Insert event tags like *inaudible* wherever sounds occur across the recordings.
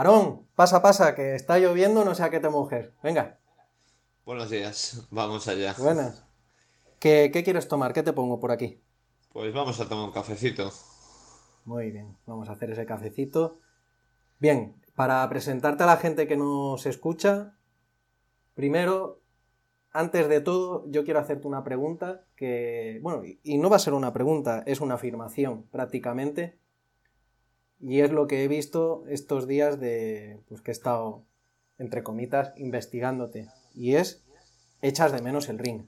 Aarón, pasa, pasa, que está lloviendo, no sé a qué te mojes. Venga. Buenos días, *laughs* vamos allá. Buenas. ¿Qué, ¿Qué quieres tomar? ¿Qué te pongo por aquí? Pues vamos a tomar un cafecito. Muy bien, vamos a hacer ese cafecito. Bien, para presentarte a la gente que nos escucha, primero, antes de todo, yo quiero hacerte una pregunta que, bueno, y no va a ser una pregunta, es una afirmación prácticamente. Y es lo que he visto estos días de, pues que he estado, entre comitas, investigándote. Y es, echas de menos el ring.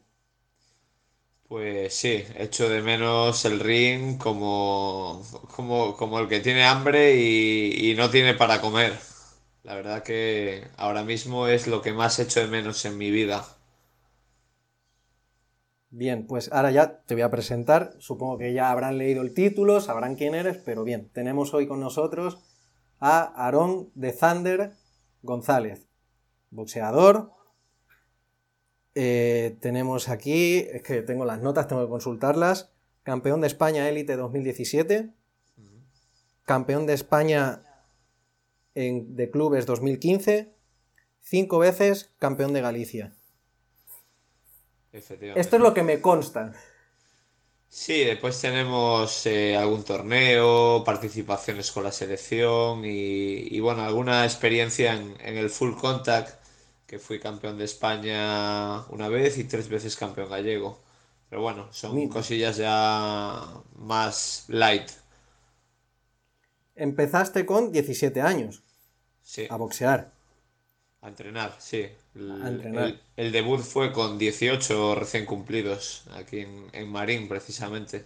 Pues sí, echo de menos el ring como, como, como el que tiene hambre y, y no tiene para comer. La verdad que ahora mismo es lo que más echo de menos en mi vida. Bien, pues ahora ya te voy a presentar. Supongo que ya habrán leído el título, sabrán quién eres, pero bien, tenemos hoy con nosotros a Aarón de Thunder González, boxeador. Eh, tenemos aquí, es que tengo las notas, tengo que consultarlas. Campeón de España Élite 2017. Campeón de España de clubes 2015. Cinco veces campeón de Galicia. Esto es lo que me consta. Sí, después tenemos eh, algún torneo, participaciones con la selección y, bueno, alguna experiencia en, el full contact, que fui campeón de España una vez y tres veces campeón gallego. Pero bueno, son cosillas ya más light. Empezaste con 17 años sí. a boxear. A entrenar, sí. El, debut fue con 18 recién cumplidos, aquí en, Marín, precisamente.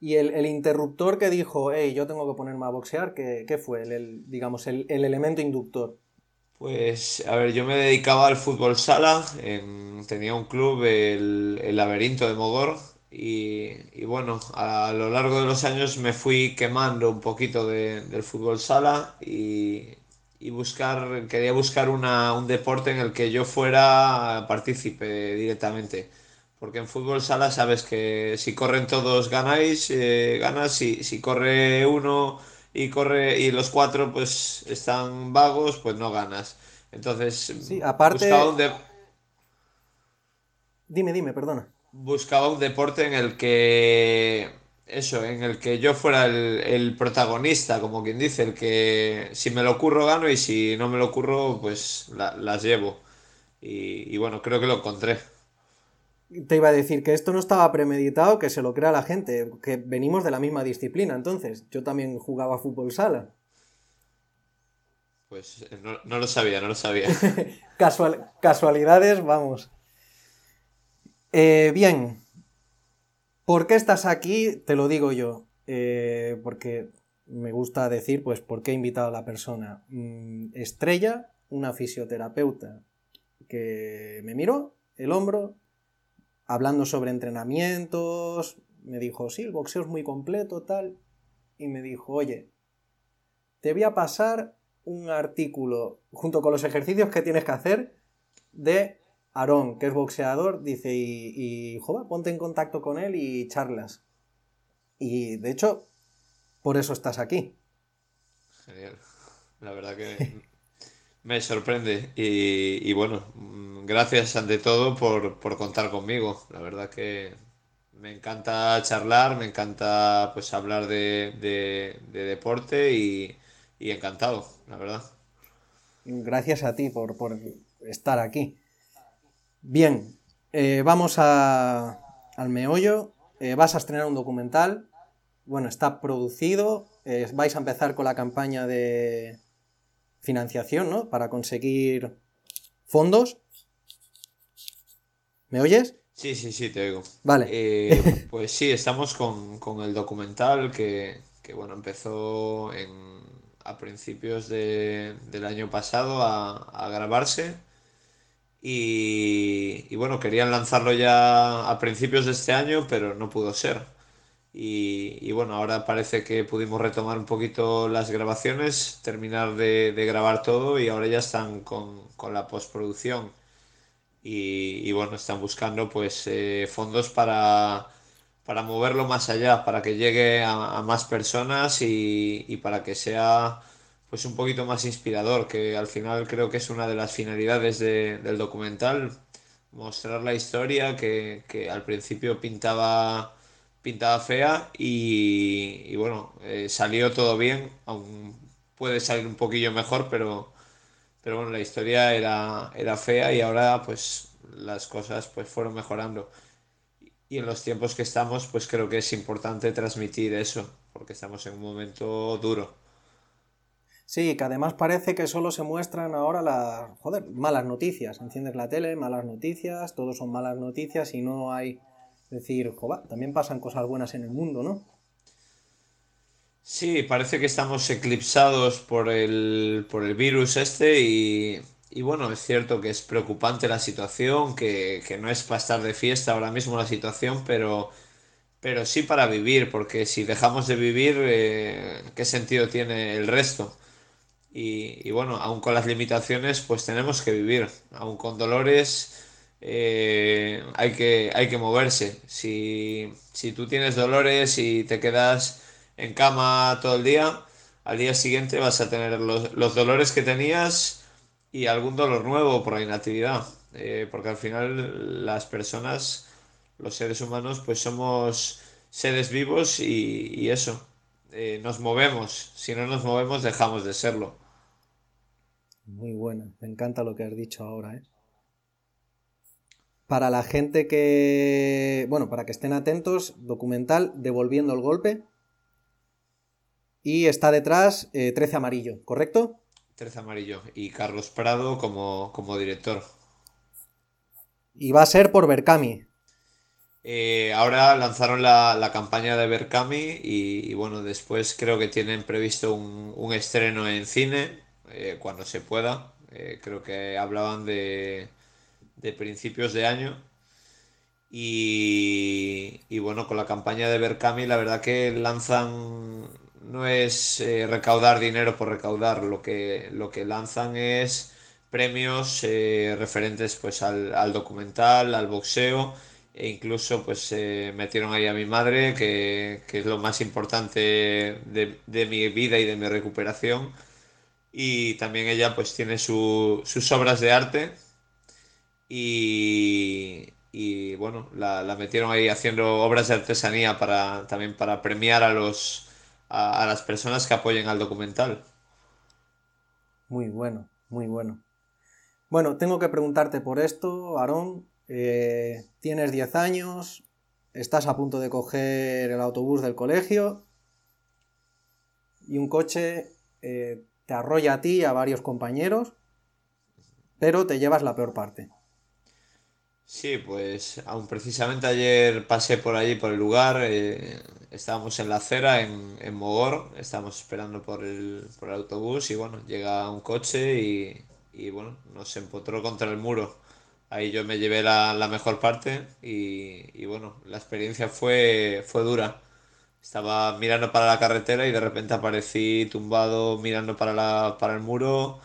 Y el, interruptor que dijo, hey, yo tengo que ponerme a boxear, ¿qué, fue el, digamos, el, elemento inductor? Pues, a ver, yo me dedicaba al fútbol sala, tenía un club, el, Laberinto de Mogor, y, bueno, a, lo largo de los años me fui quemando un poquito del fútbol sala y, y buscar, quería buscar una, un deporte en el que yo fuera partícipe directamente. Porque en fútbol sala sabes que si corren todos ganáis, eh, ganas, si, si corre uno y corre y los cuatro pues están vagos, pues no ganas. Entonces, sí, aparte... Dime, dime, perdona. Buscaba un deporte en el que eso, en el que yo fuera el, protagonista, como quien dice, el que si me lo ocurro gano y si no me lo ocurro, pues las llevo. Y, bueno, creo que lo encontré. Te iba a decir que esto no estaba premeditado, que se lo crea la gente, que venimos de la misma disciplina, entonces. Yo también jugaba fútbol sala. Pues eh, no, lo sabía, no lo sabía. *laughs* casualidades, vamos. Eh, bien, ¿Por qué estás aquí? Te lo digo yo. Eh, porque me gusta decir, pues, ¿por qué he invitado a la persona? Mm, Estrella, una fisioterapeuta que me miró el hombro, hablando sobre entrenamientos, me dijo, sí, el boxeo es muy completo, tal, y me dijo, oye, te voy a pasar un artículo junto con los ejercicios que tienes que hacer de Aarón, que es boxeador, dice, y, y ponte en contacto con él y charlas. Y de hecho, por eso estás aquí. Genial. La verdad que *laughs* me sorprende. Y, bueno, gracias ante todo por, contar conmigo. La verdad que me encanta charlar, me encanta pues hablar de, deporte y, encantado, la verdad. Gracias a ti por, por estar aquí. Bien, eh, vamos al meollo. Eh, vas a estrenar un documental. Bueno, está producido. Eh, vais a empezar con la campaña de financiación, ¿no? Para conseguir fondos. ¿Me oyes? Sí, sí, sí, te oigo. Vale. *laughs* pues sí, estamos con, el documental que, bueno, empezó a principios del año pasado a grabarse y, bueno, querían lanzarlo ya a principios de este año, pero no pudo ser. Y, bueno, ahora parece que pudimos retomar un poquito las grabaciones, terminar de, grabar todo y ahora ya están con, la postproducción. Y, bueno, están buscando pues eh, fondos para, para moverlo más allá, para que llegue a, más personas y, para que sea pues un poquito más inspirador, que al final creo que es una de las finalidades del documental, mostrar la historia que, al principio pintaba, pintaba fea y, bueno, eh, salió todo bien, aún puede salir un poquillo mejor, pero, pero bueno, la historia era, era fea y ahora pues las cosas pues fueron mejorando. Y en los tiempos que estamos, pues creo que es importante transmitir eso, porque estamos en un momento duro. Sí, que además parece que solo se muestran ahora las, joder, malas noticias. Enciendes la tele, malas noticias, todos son malas noticias y no hay decir, también pasan cosas buenas en el mundo, ¿no? Sí, parece que estamos eclipsados por el, por el virus este y, bueno, es cierto que es preocupante la situación, que, que no es para estar de fiesta ahora mismo la situación, pero, pero sí para vivir, porque si dejamos de vivir, eh, ¿qué sentido tiene el resto? Y, bueno, aún con las limitaciones, pues tenemos que vivir. Aún con dolores, eh, hay que, hay que moverse. Si, si tú tienes dolores y te quedas en cama todo el día, al día siguiente vas a tener los, los dolores que tenías y algún dolor nuevo por la inactividad. Eh, porque al final las personas, los seres humanos, pues somos seres vivos y, y eso, eh, nos movemos. Si no nos movemos, dejamos de serlo. Muy buena, me encanta lo que has dicho ahora, ¿eh? Para la gente que, bueno, para que estén atentos, documental Devolviendo el Golpe. Y está detrás 13 eh, Amarillo, ¿correcto? 13 Amarillo. Y Carlos Prado como, como director. Y va a ser por Berkami. Eh, ahora lanzaron la, campaña de Berkami y, bueno, después creo que tienen previsto un, un estreno en cine eh, cuando se pueda. Eh, creo que hablaban de, de principios de año. Y, y, bueno, con la campaña de Berkami, la verdad que lanzan no es eh, recaudar dinero por recaudar, lo que, lo que lanzan es premios referentes pues al, al, documental, al boxeo e incluso pues metieron ahí a mi madre que, que es lo más importante de, de, mi vida y de mi recuperación y también ella pues tiene sus obras de arte y, y bueno, la, metieron ahí haciendo obras de artesanía para también para premiar a los a, las personas que apoyen al documental. Muy bueno, muy bueno. Bueno, tengo que preguntarte por esto, Aarón. Eh, tienes 10 años, estás a punto de coger el autobús del colegio y un coche eh, te arrolla a ti y a varios compañeros, pero te llevas la peor parte. Sí, pues aún precisamente ayer pasé por allí, por el lugar, eh, estábamos en la acera, en, Mogor, estábamos esperando por el, por el autobús y bueno, llega un coche y, bueno, nos empotró contra el muro. Ahí yo me llevé la, la mejor parte y, y, bueno, la experiencia fue, fue dura. Estaba mirando para la carretera y de repente aparecí tumbado mirando para, la, para el muro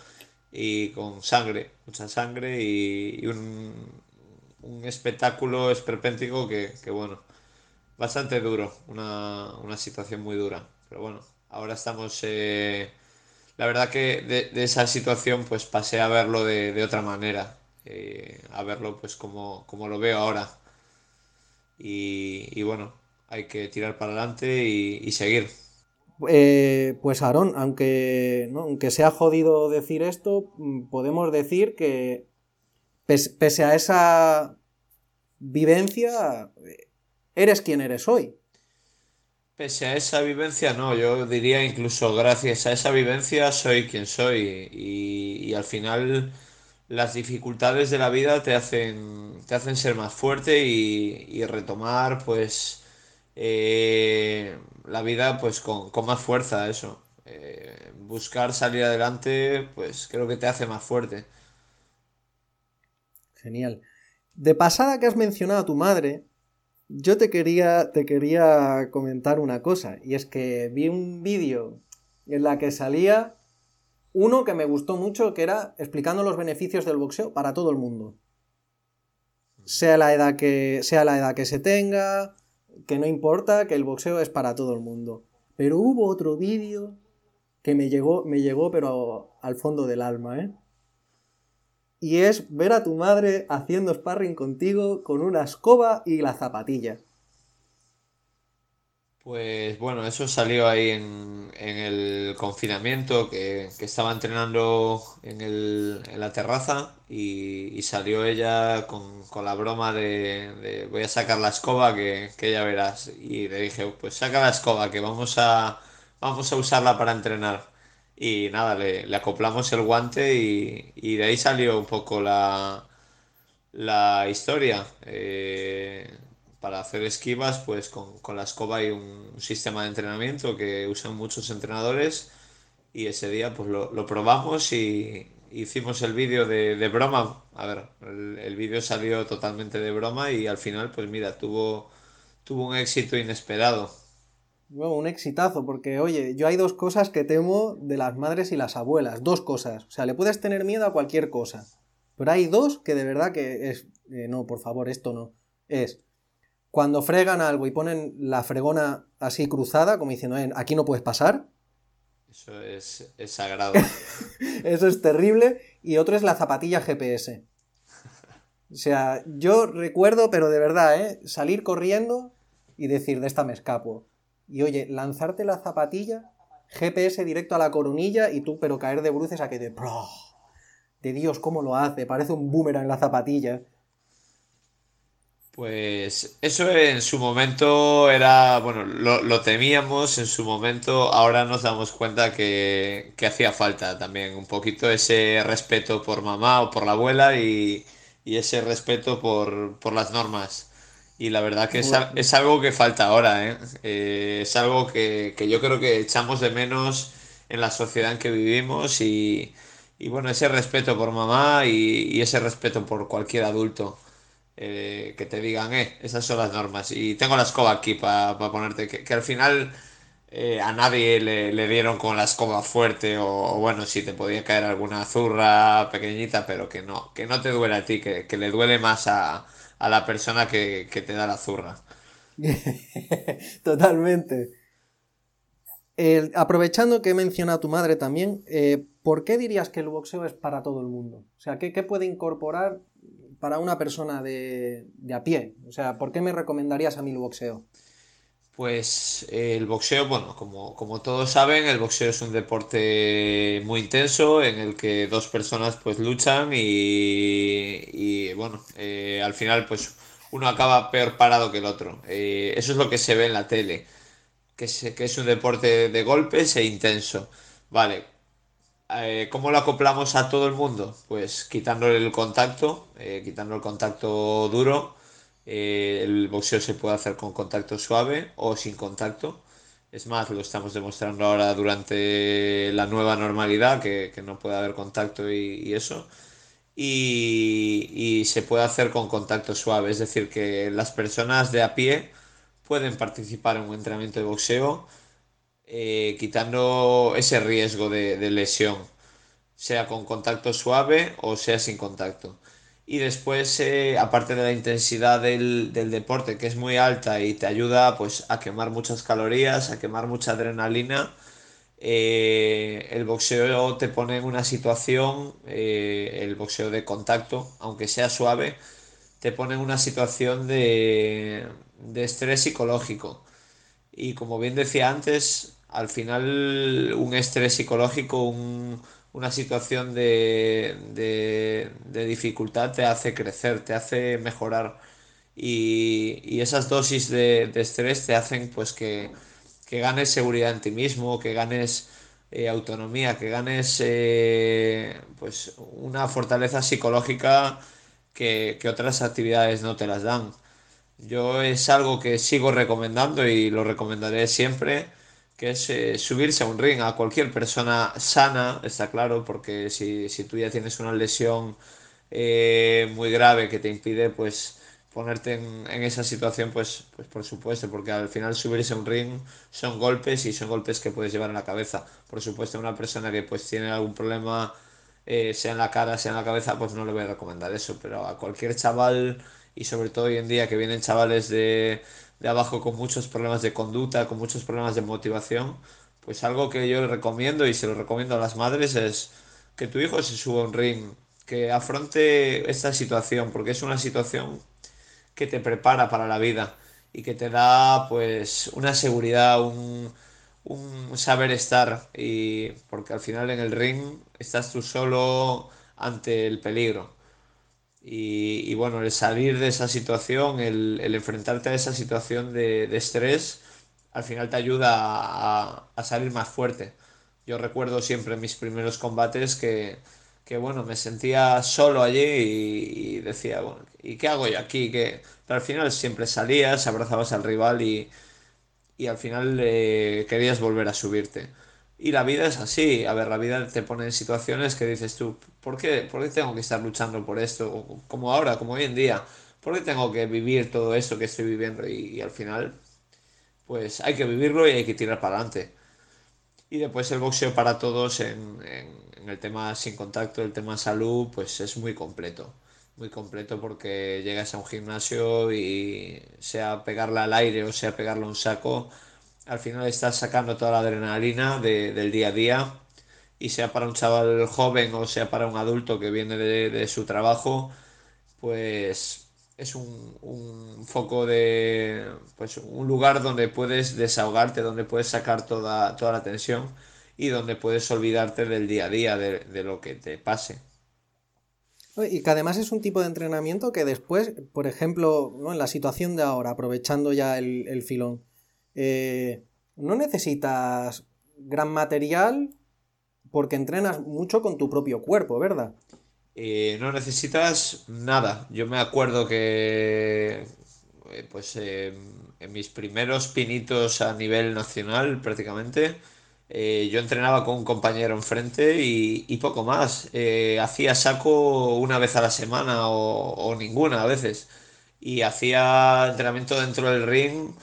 y con sangre, mucha sangre y, un, un, espectáculo esperpéntico que, que, bueno, bastante duro, una, una, situación muy dura. Pero bueno, ahora estamos... Eh, la verdad que de, de, esa situación pues pasé a verlo de, de otra manera, eh, a verlo pues como, como lo veo ahora. Y, y bueno, hay que tirar para adelante y, seguir. Eh, pues Aarón, aunque, ¿no? aunque sea jodido decir esto, mm, podemos decir que pese a esa vivencia, eres quien eres hoy. Pese a esa vivencia, no, yo diría incluso gracias a esa vivencia soy quien soy y, y al final las dificultades de la vida te hacen, te hacen ser más fuerte y, y retomar pues eh, la vida pues con, más fuerza, eso. Eh, buscar salir adelante, pues creo que te hace más fuerte. Genial. De pasada que has mencionado a tu madre, yo te quería, te quería comentar una cosa, y es que vi un vídeo en la que salía uno que me gustó mucho, que era explicando los beneficios del boxeo para todo el mundo. Sea la edad que, sea la edad que se tenga, que no importa, que el boxeo es para todo el mundo. Pero hubo otro vídeo que me llegó, me llegó, pero al fondo del alma, ¿eh? Y es ver a tu madre haciendo sparring contigo con una escoba y la zapatilla. Pues bueno, eso salió ahí en, el confinamiento, que, estaba entrenando en, la terraza y, salió ella con, la broma de, voy a sacar la escoba que, que ya verás. Y le dije, pues saca la escoba que vamos a, vamos a usarla para entrenar. Y nada, le, le acoplamos el guante y, y de ahí salió un poco la, la historia. Eh, para hacer esquivas, pues con, con la escoba hay un sistema de entrenamiento que usan muchos entrenadores y ese día pues lo, lo probamos y hicimos el vídeo de, de broma. A ver, el, el vídeo salió totalmente de broma y al final pues mira, tuvo, tuvo un éxito inesperado. Un exitazo, porque oye, yo hay dos cosas que temo de las madres y las abuelas. Dos cosas. O sea, le puedes tener miedo a cualquier cosa. Pero hay dos que de verdad que es... eh, no, por favor, esto no. Es cuando fregan algo y ponen la fregona así cruzada, como diciendo, "Eh, aquí no puedes pasar. Eso es, es sagrado. *laughs* Eso es terrible. Y otro es la zapatilla GPS. O sea, yo recuerdo, pero de verdad, ¿eh? Salir corriendo y decir, de esta me escapo. Y oye, lanzarte la zapatilla, GPS directo a la coronilla y tú, pero caer de bruces a que de... ¡pro! De Dios, ¿cómo lo hace? Parece un boomerang la zapatilla. Pues eso en su momento era, bueno, lo, lo temíamos en su momento, ahora nos damos cuenta que, que hacía falta también un poquito ese respeto por mamá o por la abuela y, y ese respeto por, por las normas. Y la verdad que es, es algo que falta ahora, ¿eh? Eh, es algo que, que yo creo que echamos de menos en la sociedad en que vivimos y, y bueno, ese respeto por mamá y, y ese respeto por cualquier adulto eh, que te digan, eh, esas son las normas. Y tengo la escoba aquí para ponerte, que, que al final eh, a nadie le, le dieron con la escoba fuerte o, bueno, sí te podía caer alguna zurra pequeñita, pero que no, que no te duele a ti, que, que le duele más a, a la persona que, que te da la zurra. *laughs* Totalmente. El- aprovechando que he a tu madre también, eh, ¿por qué dirías que el boxeo es para todo el mundo? O sea, ¿qué, qué puede incorporar para una persona de, de a pie? O sea, ¿por qué me recomendarías a mí el boxeo? Pues eh, el boxeo, bueno, como, como todos saben, el boxeo es un deporte muy intenso en el que dos personas pues luchan y, y, bueno, eh, al final pues uno acaba peor parado que el otro. Eh, eso es lo que se ve en la tele, que es, que es un deporte de golpes e intenso. Vale, eh, ¿cómo lo acoplamos a todo el mundo? Pues quitándole el contacto, eh, quitando el contacto duro. Eh, el boxeo se puede hacer con contacto suave o sin contacto. Es más, lo estamos demostrando ahora durante la nueva normalidad, que, que no puede haber contacto y, eso. Y, y se puede hacer con contacto suave, es decir, que las personas de a pie pueden participar en un entrenamiento de boxeo eh, quitando ese riesgo de, lesión, sea con contacto suave o sea sin contacto. Y después, eh, aparte de la intensidad del, deporte, que es muy alta y te ayuda pues a quemar muchas calorías, a quemar mucha adrenalina, eh, el boxeo te pone en una situación, el boxeo de contacto, aunque sea suave, te pone en una situación de estrés psicológico. Y como bien decía antes, al final un estrés psicológico, un- una situación de, de- de dificultad te hace crecer, te hace mejorar. Y, y esas dosis de, de estrés te hacen pues que, que ganes seguridad en ti mismo, que ganes eh, autonomía, que ganes eh, pues una fortaleza psicológica que, que otras actividades no te las dan. Yo es algo que sigo recomendando y lo recomendaré siempre, que es eh, subirse a un ring a cualquier persona sana, está claro, porque si, si tú ya tienes una lesión eh, muy grave que te impide pues ponerte en, esa situación, pues, pues por supuesto, porque al final subirse a un ring son golpes y son golpes que puedes llevar en la cabeza. Por supuesto, una persona que pues tiene algún problema eh, sea en la cara, sea en la cabeza, pues no le voy a recomendar eso, pero a cualquier chaval, y sobre todo hoy en día que vienen chavales de, de abajo con muchos problemas de conducta, con muchos problemas de motivación, pues algo que yo le recomiendo y se lo recomiendo a las madres es que tu hijo se suba a un ring, que afronte esta situación, porque es una situación que te prepara para la vida y que te da pues una seguridad, un, un saber estar y porque al final en el ring estás tú solo ante el peligro. Y, bueno, el salir de esa situación, el, enfrentarte a esa situación de, estrés, al final te ayuda a, salir más fuerte. Yo recuerdo siempre mis primeros combates que, que bueno, me sentía solo allí y, decía, bueno, ¿y qué hago yo aquí? que al final siempre salías, abrazabas al rival y, y al final eh, querías volver a subirte. Y la vida es así, a ver, la vida te pone en situaciones que dices tú, ¿por qué, por qué tengo que estar luchando por esto? Como ahora, como hoy en día, ¿por qué tengo que vivir todo esto que estoy viviendo? Y, al final, pues hay que vivirlo y hay que tirar para adelante. Y después el boxeo para todos en, el tema sin contacto, el tema salud, pues es muy completo. Muy completo porque llegas a un gimnasio y sea pegarle al aire o sea pegarle a un saco, al final estás sacando toda la adrenalina de- del día a día. Y sea para un chaval joven o sea para un adulto que viene de, su trabajo, pues es un, foco de, pues un lugar donde puedes desahogarte, donde puedes sacar toda, toda la tensión y donde puedes olvidarte del día a día, de, lo que te pase. Y que además es un tipo de entrenamiento que después, por ejemplo, ¿no? en la situación de ahora, aprovechando ya el filón, eh, no necesitas gran material porque entrenas mucho con tu propio cuerpo, ¿verdad? Eh, no necesitas nada. Yo me acuerdo que, eh, pues, eh, en mis primeros pinitos a nivel nacional, prácticamente, eh, yo entrenaba con un compañero enfrente y, y poco más. Hacía saco una vez a la semana o ninguna a veces. Y hacía entrenamiento dentro del ring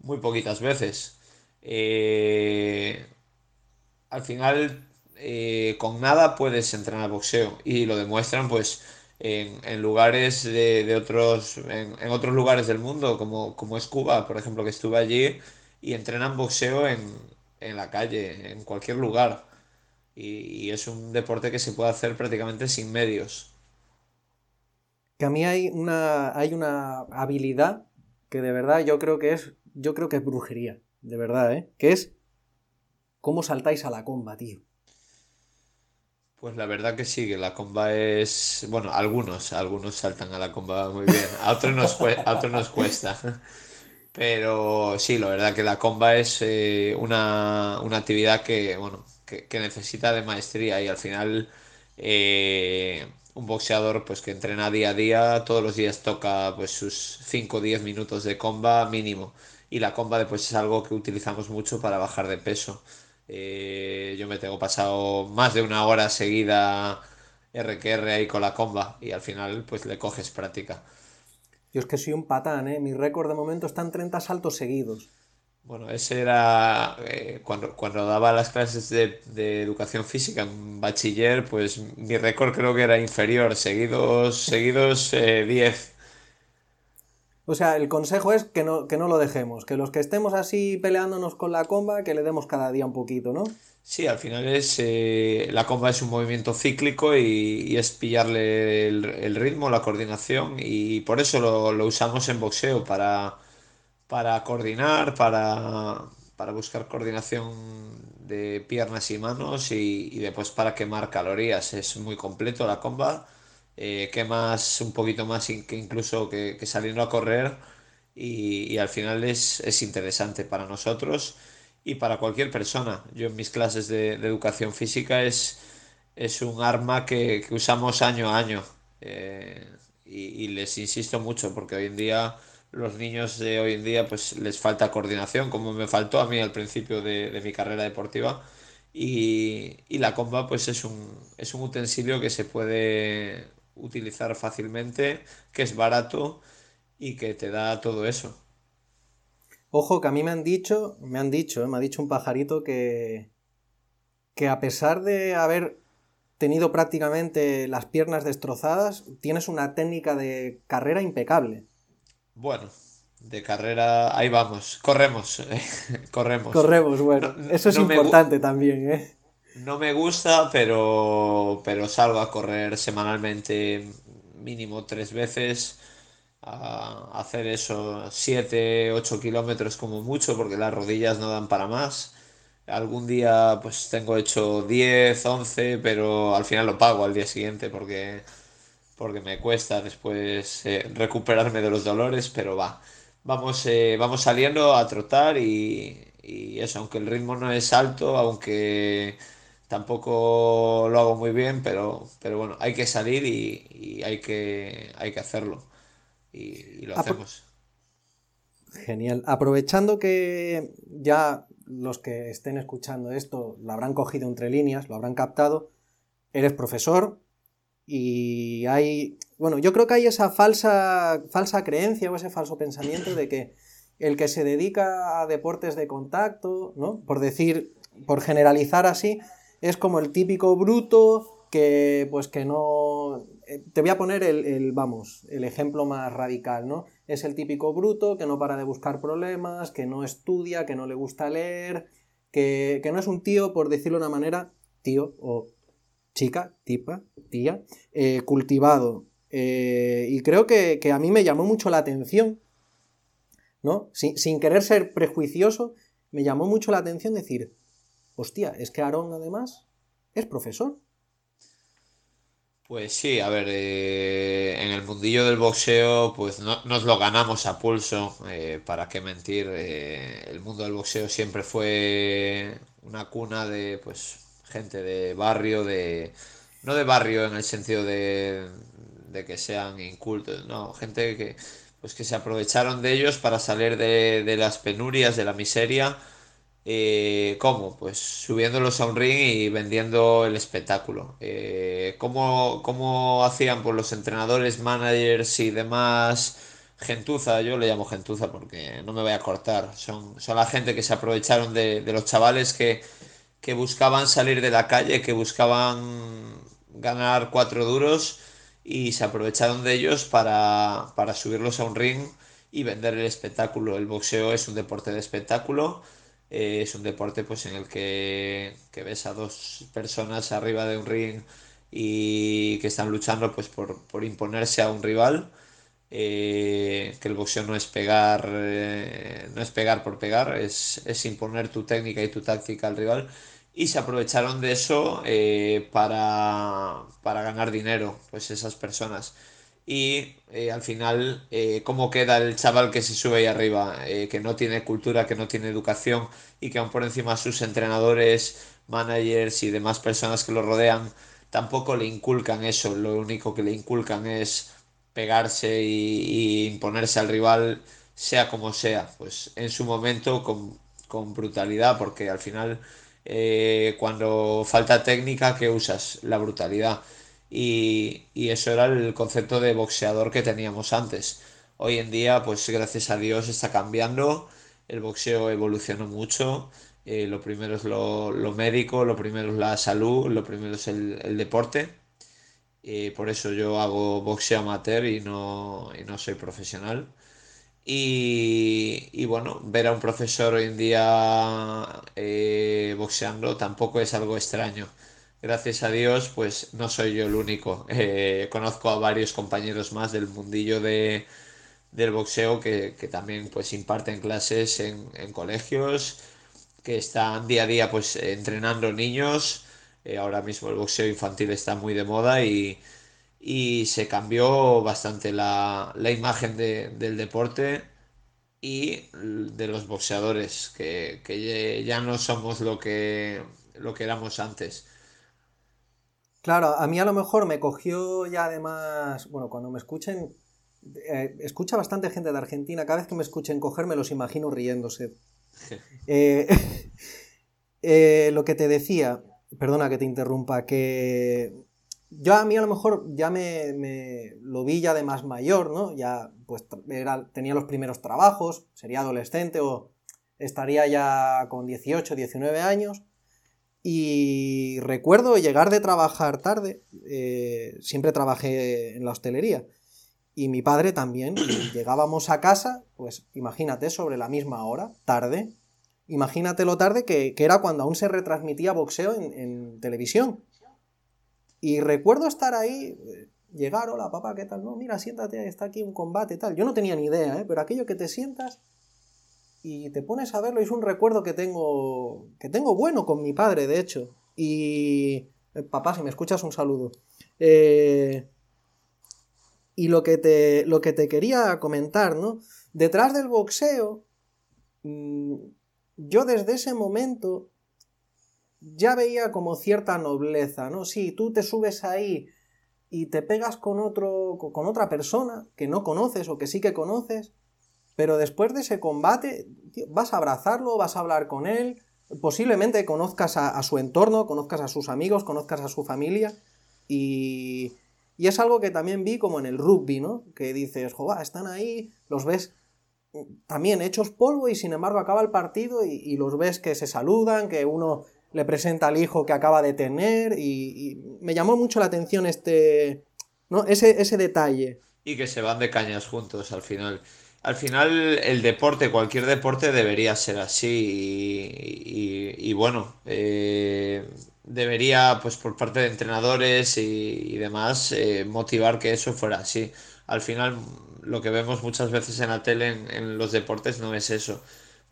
muy poquitas veces. Eh, al final, eh, con nada puedes entrenar boxeo y lo demuestran pues en, lugares de, otros, en, en otros lugares del mundo, como, como es Cuba, por ejemplo, que estuve allí y entrenan boxeo en, en la calle, en cualquier lugar. Y, y es un deporte que se puede hacer prácticamente sin medios. Que a mí hay una, hay una habilidad que de verdad yo creo que es, yo creo que es brujería, de verdad, ¿eh? Que es cómo saltáis a la comba, tío. Pues la verdad que sí, que la comba es... Bueno, algunos, algunos saltan a la comba muy bien, a otros nos, nos cuesta. Pero sí, la verdad que la comba es eh, una, una actividad que, bueno, que, que necesita de maestría y al final eh, un boxeador pues que entrena día a día, todos los días toca pues sus 5 o 10 minutos de comba mínimo. Y la comba después es algo que utilizamos mucho para bajar de peso. Eh, yo me tengo pasado más de una hora seguida R que R ahí con la comba y al final pues le coges práctica. Yo es que soy un patán, ¿eh? Mi récord de momento está en 30 saltos seguidos. Bueno, ese era eh, cuando, cuando daba las clases de, de educación física en bachiller, pues mi récord creo que era inferior, seguidos, seguidos eh, 10. O sea, el consejo es que no, que no lo dejemos, que los que estemos así peleándonos con la comba, que le demos cada día un poquito, ¿no? Sí, al final es eh, la comba es un movimiento cíclico y, es pillarle el, ritmo, la coordinación y por eso lo, usamos en boxeo para, para coordinar, para, para buscar coordinación de piernas y manos y después para quemar calorías. Es muy completo la comba, eh, quemas un poquito más que incluso que, que saliendo a correr y, y al final es, es interesante para nosotros y para cualquier persona. Yo en mis clases de, de educación física es, es un arma que, que usamos año a año. Eh, y, y les insisto mucho porque hoy en día los niños de hoy en día pues les falta coordinación, como me faltó a mí al principio de, de mi carrera deportiva. Y, y la comba pues es un, es un utensilio que se puede utilizar fácilmente, que es barato y que te da todo eso. Ojo, que a mí me han dicho, me han dicho, ¿eh? me ha dicho un pajarito que, que a pesar de haber tenido prácticamente las piernas destrozadas, tienes una técnica de carrera impecable. Bueno, de carrera, ahí vamos, corremos, *laughs* corremos. Corremos, bueno, eso es importante también, ¿eh? No me gusta, pero, pero salgo a correr semanalmente mínimo tres veces, a hacer eso 7, 8 kilómetros como mucho, porque las rodillas no dan para más. Algún día pues tengo hecho 10, 11, pero al final lo pago al día siguiente porque, porque me cuesta después eh, recuperarme de los dolores, pero va. Vamos, eh, vamos saliendo a trotar y, y eso, aunque el ritmo no es alto, aunque tampoco lo hago muy bien, pero, pero bueno, hay que salir y, hay, que, hay que hacerlo. Y, lo hacemos. Genial. Aprovechando que ya los que estén escuchando esto lo habrán cogido entre líneas, lo habrán captado, eres profesor y hay, bueno, yo creo que hay esa falsa, falsa creencia o ese falso pensamiento de que el que se dedica a deportes de contacto, ¿no? Por decir, por generalizar así, es como el típico bruto que, pues que no... Eh, te voy a poner el, vamos, el ejemplo más radical, ¿no? Es el típico bruto que no para de buscar problemas, que no estudia, que no le gusta leer, que, no es un tío, por decirlo de una manera, tío o chica, tipa, tía, eh, cultivado. Eh, y creo que, a mí me llamó mucho la atención, ¿no? Sin querer ser prejuicioso, me llamó mucho la atención decir, hostia, es que Aarón además es profesor. Pues sí, a ver, eh, en el mundillo del boxeo, pues no, nos lo ganamos a pulso, eh, para qué mentir, eh, el mundo del boxeo siempre fue una cuna de, pues, gente de barrio, de, no de barrio en el sentido de, de que sean incultos, no, gente que, pues que se aprovecharon de ellos para salir de, de las penurias, de la miseria, eh, ¿Cómo? Pues subiéndolos a un ring y vendiendo el espectáculo. Eh, ¿cómo, hacían pues, los entrenadores, managers y demás? Gentuza, yo le llamo gentuza porque no me voy a cortar. Son, son la gente que se aprovecharon de, los chavales que, que buscaban salir de la calle, que buscaban ganar cuatro duros y se aprovecharon de ellos para, para subirlos a un ring y vender el espectáculo. El boxeo es un deporte de espectáculo eh, es un deporte pues en el que, ves a dos personas arriba de un ring y que están luchando pues por, imponerse a un rival. Eh, que el boxeo no es pegar eh, no es pegar por pegar es, imponer tu técnica y tu táctica al rival y se aprovecharon de eso para, para ganar dinero pues esas personas y eh, al final eh, cómo queda el chaval que se sube ahí arriba, eh, que no tiene cultura, que no tiene educación y que aún por encima sus entrenadores, managers y demás personas que lo rodean tampoco le inculcan eso, lo único que le inculcan es pegarse y, imponerse al rival sea como sea, pues en su momento con, con brutalidad, porque al final cuando falta técnica, ¿qué usas? La brutalidad y, eso era el concepto de boxeador que teníamos antes. Hoy en día, pues gracias a Dios está cambiando, el boxeo evolucionó mucho, eh, lo primero es lo, médico, lo primero es la salud, lo primero es el, deporte. Eh, por eso yo hago boxeo amateur y no, y no soy profesional. Y, y, bueno, ver a un profesor hoy en día eh, boxeando tampoco es algo extraño gracias a Dios, pues no soy yo el único. Eh, conozco a varios compañeros más del mundillo de, del boxeo que, también pues imparten clases en, colegios, que están día a día pues entrenando niños. Eh, ahora mismo el boxeo infantil está muy de moda y, se cambió bastante la, imagen del deporte y de los boxeadores, que, que ya no somos lo que, lo que éramos antes. Claro, a mí a lo mejor me cogió ya además, bueno, cuando me escuchen, eh, escucha bastante gente de Argentina, cada vez que me escuchen coger me los imagino riéndose. *laughs* Eh, *laughs* eh, lo que te decía, perdona que te interrumpa, que yo a mí a lo mejor ya me, lo vi ya de más mayor, ¿no? Ya pues era, tenía los primeros trabajos, sería adolescente o estaría ya con 18, 19 años y recuerdo llegar de trabajar tarde, eh, siempre trabajé en la hostelería, Y mi padre también. llegábamos a casa, pues imagínate, sobre la misma hora, tarde. Imagínate lo tarde que, era cuando aún se retransmitía boxeo en, televisión. Y recuerdo estar ahí, eh, llegar, hola papá, ¿qué tal? No, mira, siéntate, está aquí un combate, tal. Yo no tenía ni idea, ¿eh? pero aquello que te sientas y te pones a verlo es un recuerdo que tengo, que tengo bueno con mi padre, de hecho. Y... Eh, papá, si me escuchas, un saludo. Eh, y lo que, te, lo que te quería comentar, ¿no? Detrás del boxeo, mm, yo desde ese momento ya veía como cierta nobleza, ¿no? Sí, tú te subes ahí y te pegas con otro con otra persona que no conoces o que sí que conoces, pero después de ese combate vas a abrazarlo, vas a hablar con él, posiblemente conozcas a su entorno, conozcas a sus amigos, conozcas a su familia y, y es algo que también vi como en el rugby, ¿no? Que dices, joder, están ahí, los ves también hechos polvo y sin embargo acaba el partido y, los ves que se saludan, que uno le presenta al hijo que acaba de tener y, me llamó mucho la atención este, ¿no? Ese, ese detalle. Y que se van de cañas juntos al final. Al final el deporte, cualquier deporte debería ser así y, bueno, eh, debería, pues por parte de entrenadores y, demás, eh, motivar que eso fuera así. Al final, lo que vemos muchas veces en la tele en, los deportes no es eso.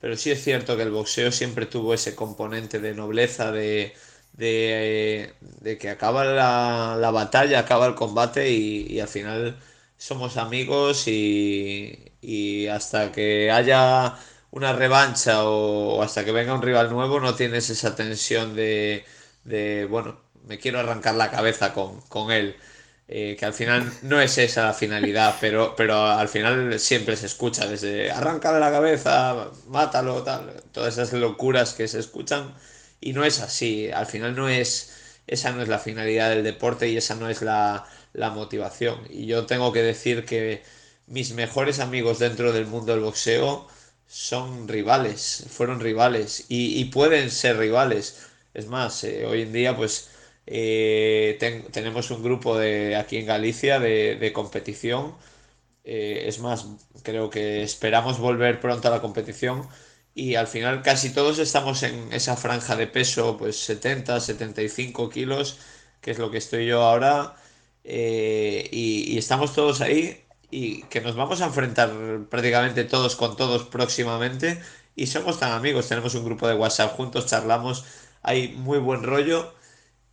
Pero sí es cierto que el boxeo siempre tuvo ese componente de nobleza, de, de, que acaba la, batalla, acaba el combate y, al final somos amigos y, y hasta que haya una revancha o, hasta que venga un rival nuevo no tienes esa tensión de de, bueno, me quiero arrancar la cabeza con, él. Eh, que al final no es esa la finalidad, *laughs* pero, pero al final siempre se escucha desde arrancarle la cabeza, mátalo, tal, todas esas locuras que se escuchan y no es así, al final no es, esa no es la finalidad del deporte y esa no es la, motivación. Y yo tengo que decir que mis mejores amigos dentro del mundo del boxeo son rivales, fueron rivales y, pueden ser rivales es más, eh, hoy en día pues eh, tenemos un grupo de aquí en Galicia de, competición. Eh, es más, creo que esperamos volver pronto a la competición y al final casi todos estamos en esa franja de peso, pues 70, 75 kilos, que es lo que estoy yo ahora, y, y, estamos todos ahí y que nos vamos a enfrentar prácticamente todos con todos próximamente y somos tan amigos, tenemos un grupo de WhatsApp juntos, charlamos hay muy buen rollo.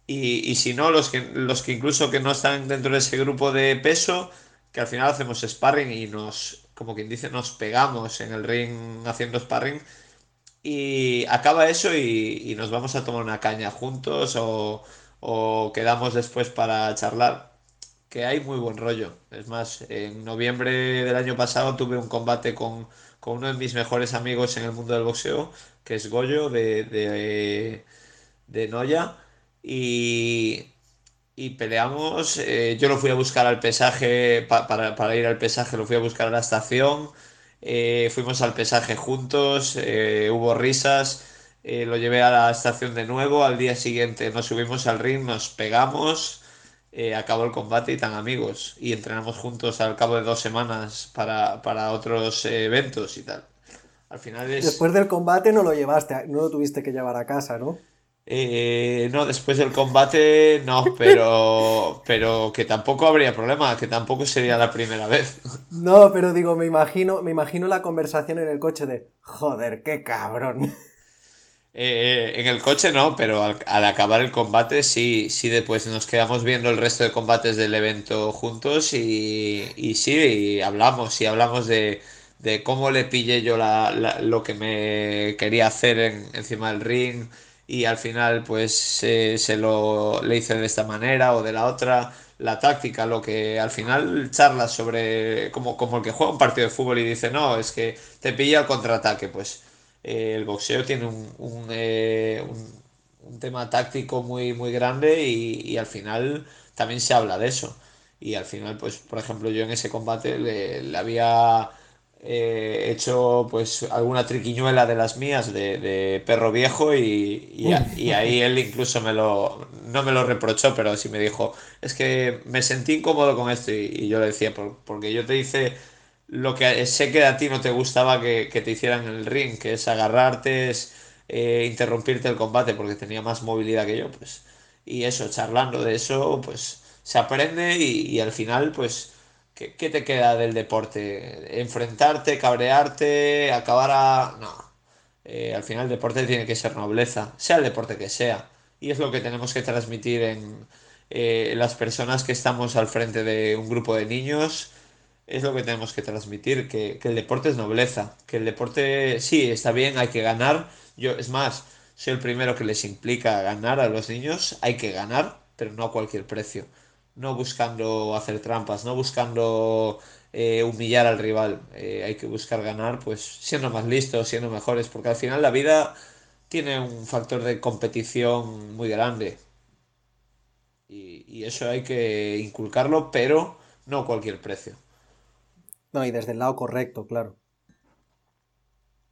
Y, y, si no, los que, los que incluso que no están dentro de ese grupo de peso, que al final hacemos sparring y nos, como quien dice, nos pegamos en el ring haciendo sparring. Y acaba eso y, nos vamos a tomar una caña juntos o, o quedamos después para charlar. Que hay muy buen rollo. Es más, en noviembre del año pasado tuve un combate con, con uno de mis mejores amigos en el mundo del boxeo, que es Goyo de, de de Noya y, y peleamos. Eh, yo lo fui a buscar al pesaje, para, ir al pesaje, lo fui a buscar a la estación. Eh, fuimos al pesaje juntos, eh, hubo risas. lo llevé a la estación de nuevo. Al día siguiente nos subimos al ring, nos pegamos. Acabó el combate y tan amigos. Y entrenamos juntos al cabo de dos semanas para, para otros eventos y tal. Al final es... Después del combate no lo llevaste, no lo tuviste que llevar a casa, ¿no? Eh, no, después del combate no, pero, *laughs* pero que tampoco habría problema, que tampoco sería la primera vez. No, pero digo, me imagino, me imagino la conversación en el coche de, joder, qué cabrón. Eh, en el coche no, pero al, acabar el combate sí, sí, después nos quedamos viendo el resto de combates del evento juntos y, y sí, hablamos, y hablamos de, de cómo le pillé yo lo que me quería hacer encima del ring y al final pues se lo le hice de esta manera o de la otra. La táctica lo que al final charlas sobre como, como el que juega un partido de fútbol y dice no es que te pilla el contraataque pues eh, el boxeo tiene un, eh, un, un, tema táctico muy muy grande y, y, al final también se habla de eso. Y al final pues por ejemplo yo en ese combate le, le había he hecho pues alguna triquiñuela de las mías de, perro viejo y, y, ahí él incluso me lo, no me lo reprochó, pero sí me dijo, es que me sentí incómodo con esto y, yo le decía, porque yo te hice lo que sé que a ti no te gustaba que, te hicieran el ring, que es agarrarte, es eh, interrumpirte el combate porque tenía más movilidad que yo, pues. Y eso, charlando de eso, pues se aprende y, al final, pues, ¿qué, te queda del deporte? ¿Enfrentarte, cabrearte, acabar a...? No. Eh, al final el deporte tiene que ser nobleza, sea el deporte que sea. Y es lo que tenemos que transmitir en eh, las personas que estamos al frente de un grupo de niños es lo que tenemos que transmitir, que, el deporte es nobleza, que el deporte sí, está bien, hay que ganar. Yo, es más, soy el primero que les implica ganar a los niños, hay que ganar, pero no a cualquier precio. No buscando hacer trampas, no buscando eh, humillar al rival. Eh, hay que buscar ganar, pues siendo más listos, siendo mejores, porque al final la vida tiene un factor de competición muy grande. Y, y eso hay que inculcarlo, pero no a cualquier precio. No, y desde el lado correcto, claro.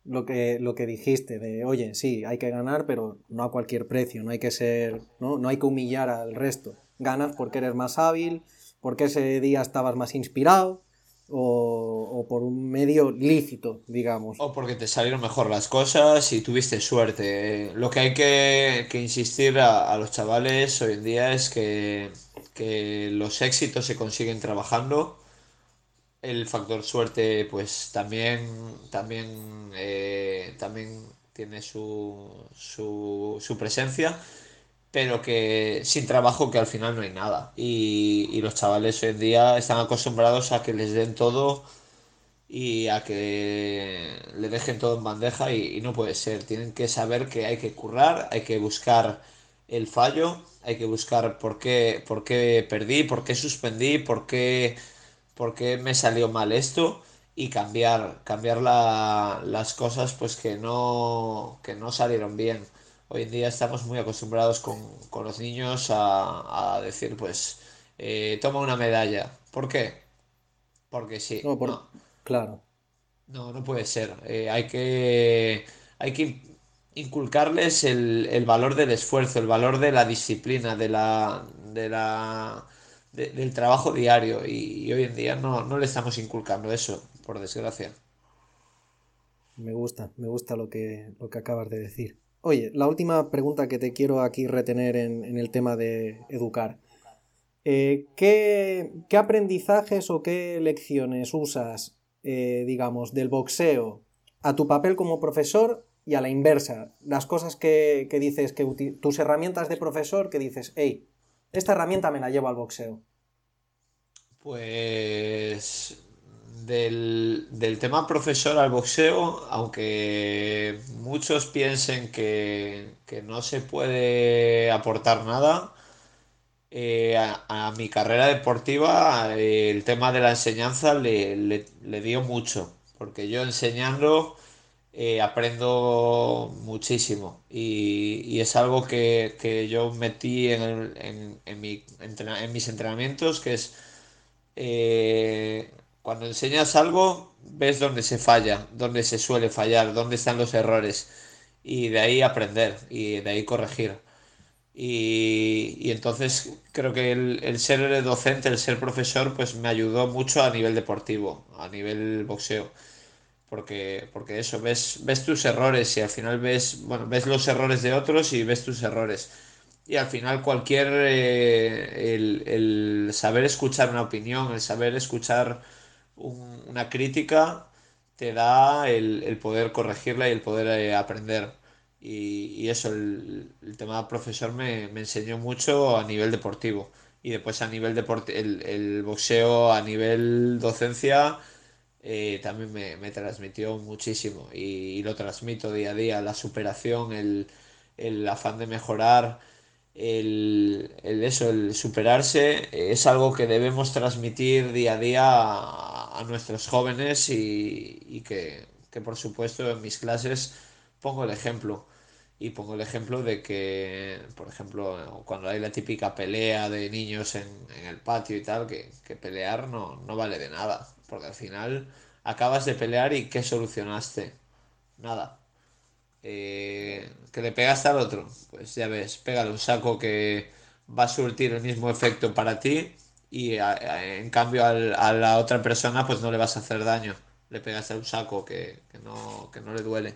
Lo que, lo que dijiste, de oye, sí, hay que ganar, pero no a cualquier precio, no hay que ser, ¿no? no hay que humillar al resto. Ganas porque eres más hábil, porque ese día estabas más inspirado, o, por un medio lícito, digamos. O porque te salieron mejor las cosas y tuviste suerte. Lo que hay que, insistir a, a, los chavales hoy en día es que, que los éxitos se consiguen trabajando el factor suerte, pues también, también, eh, también tiene su, su, presencia, pero que sin trabajo que al final no hay nada. Y, los chavales hoy en día están acostumbrados a que les den todo y a que le dejen todo en bandeja y, y no puede ser. Tienen que saber que hay que currar, hay que buscar el fallo, hay que buscar por qué, por qué perdí, por qué suspendí, por qué por qué me salió mal esto y cambiar, cambiar las cosas pues que no, que no salieron bien. Hoy en día estamos muy acostumbrados con, los niños a, decir pues eh, toma una medalla. ¿Por qué? Porque sí. No, Claro. No, no puede ser. Eh, hay que. Hay que inculcarles el, el, valor del esfuerzo, el valor de la disciplina, de la. de la del trabajo diario y, hoy en día no, no, le estamos inculcando eso, por desgracia. Me gusta, me gusta lo que, lo que acabas de decir. Oye, la última pregunta que te quiero aquí retener en, el tema de educar. Eh, ¿qué, aprendizajes o qué lecciones usas, eh, digamos, del boxeo a tu papel como profesor y a la inversa? Las cosas que, que dices, que tus herramientas de profesor que dices, hey, esta herramienta me la llevo al boxeo. Pues del, tema profesor al boxeo, aunque muchos piensen que, no se puede aportar nada, eh, a, mi carrera deportiva eh, el tema de la enseñanza le, le dio mucho, porque yo enseñando eh, aprendo muchísimo. Y, es algo que, yo metí en, en, mis entrenamientos, que es eh, cuando enseñas algo, ves dónde se falla, dónde se suele fallar, dónde están los errores. Y de ahí aprender y de ahí corregir. Y, entonces creo que el, el, ser docente, el ser profesor, pues me ayudó mucho a nivel deportivo, a nivel boxeo porque, porque eso, ves, ves tus errores y al final ves, bueno, ves los errores de otros y ves tus errores. Y al final cualquier, eh, el, saber escuchar una opinión, el saber escuchar una crítica, te da el, poder corregirla y el poder eh, aprender. Y, eso, el, tema profesor me, me, enseñó mucho a nivel deportivo. Y después a nivel deporte, el, el boxeo a nivel docencia eh, también me, transmitió muchísimo y, lo transmito día a día, la superación, el, afán de mejorar, el, eso, el superarse, es algo que debemos transmitir día a día a, nuestros jóvenes y, que, por supuesto en mis clases pongo el ejemplo. Y pongo el ejemplo de que, por ejemplo, cuando hay la típica pelea de niños en, el patio y tal, que, que pelear no, no vale de nada porque al final acabas de pelear y ¿qué solucionaste? Nada. Eh, ¿Que le pegaste al otro? Pues ya ves, pégale un saco que va a surtir el mismo efecto para ti y en cambio a la otra persona pues no le vas a hacer daño. Le pegaste un saco que, no, que no le duele.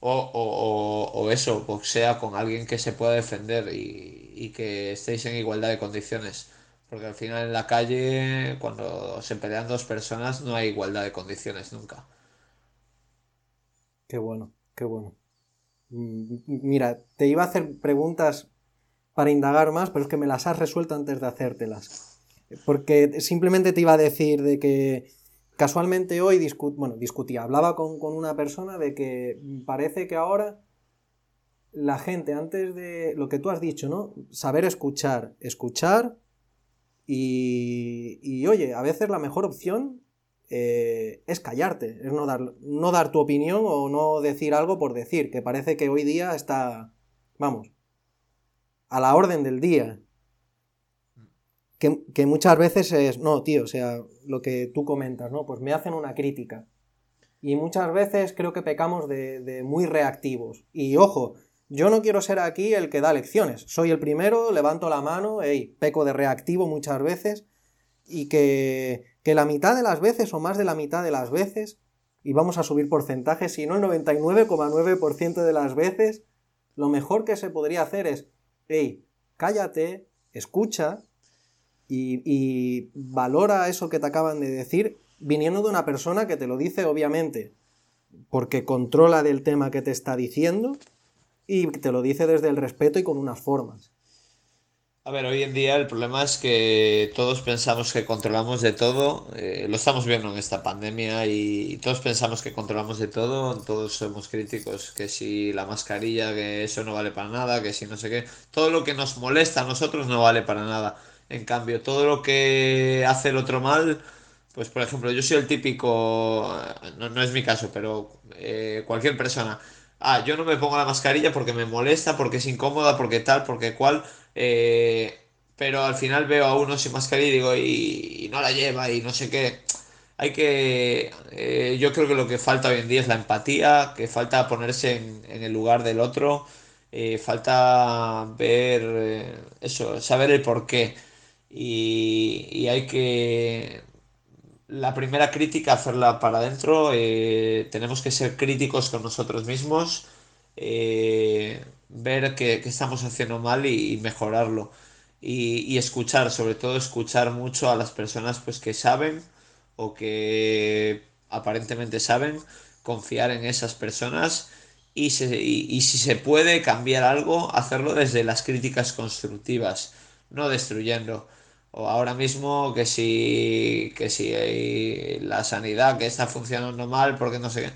O, o, o, eso, sea con alguien que se pueda defender y, y que estéis en igualdad de condiciones. Porque al final en la calle, cuando se pelean dos personas, no hay igualdad de condiciones nunca. Qué bueno, qué bueno. Mm, mira, te iba a hacer preguntas para indagar más, pero es que me las has resuelto antes de hacértelas. Porque simplemente te iba a decir de que casualmente hoy bueno, discutía, hablaba con, con una persona de que parece que ahora la gente, antes de lo que tú has dicho, ¿no? Saber escuchar, escuchar y, y oye, a veces la mejor opción eh, es callarte, es no dar, no dar tu opinión o no decir algo por decir, que parece que hoy día está, vamos, a la orden del día. Que, muchas veces es, no, tío, o sea, lo que tú comentas, ¿no? Pues me hacen una crítica. Y muchas veces creo que pecamos de muy reactivos. Y ojo, yo no quiero ser aquí el que da lecciones. Soy el primero, levanto la mano, hey, peco de reactivo muchas veces. Y que que la mitad de las veces o más de la mitad de las veces, y vamos a subir porcentajes, si no el 99,9% de las veces, lo mejor que se podría hacer es, hey, cállate, escucha y, y valora eso que te acaban de decir, viniendo de una persona que te lo dice obviamente porque controla del tema que te está diciendo y te lo dice desde el respeto y con unas formas. A ver, hoy en día el problema es que todos pensamos que controlamos de todo, eh, lo estamos viendo en esta pandemia y, todos pensamos que controlamos de todo, todos somos críticos, que si la mascarilla, que eso no vale para nada, que si no sé qué, todo lo que nos molesta a nosotros no vale para nada. En cambio, todo lo que hace el otro mal, pues por ejemplo, yo soy el típico, no, no es mi caso, pero eh, cualquier persona, ah, yo no me pongo la mascarilla porque me molesta, porque es incómoda, porque tal, porque cual eh, pero al final veo a uno sin mascarilla y digo, y, no la lleva y no sé qué. Hay que. Eh, yo creo que lo que falta hoy en día es la empatía, que falta ponerse en, el lugar del otro, eh, falta ver eso, saber el porqué. Y, y hay que. La primera crítica, hacerla para adentro. tenemos que ser críticos con nosotros mismos. Eh, ver qué, estamos haciendo mal y, mejorarlo. Y, escuchar, sobre todo escuchar mucho a las personas pues que saben o que aparentemente saben, confiar en esas personas y, si se puede cambiar algo, hacerlo desde las críticas constructivas, no destruyendo. O ahora mismo que si, que si la sanidad que está funcionando mal, porque no sé qué,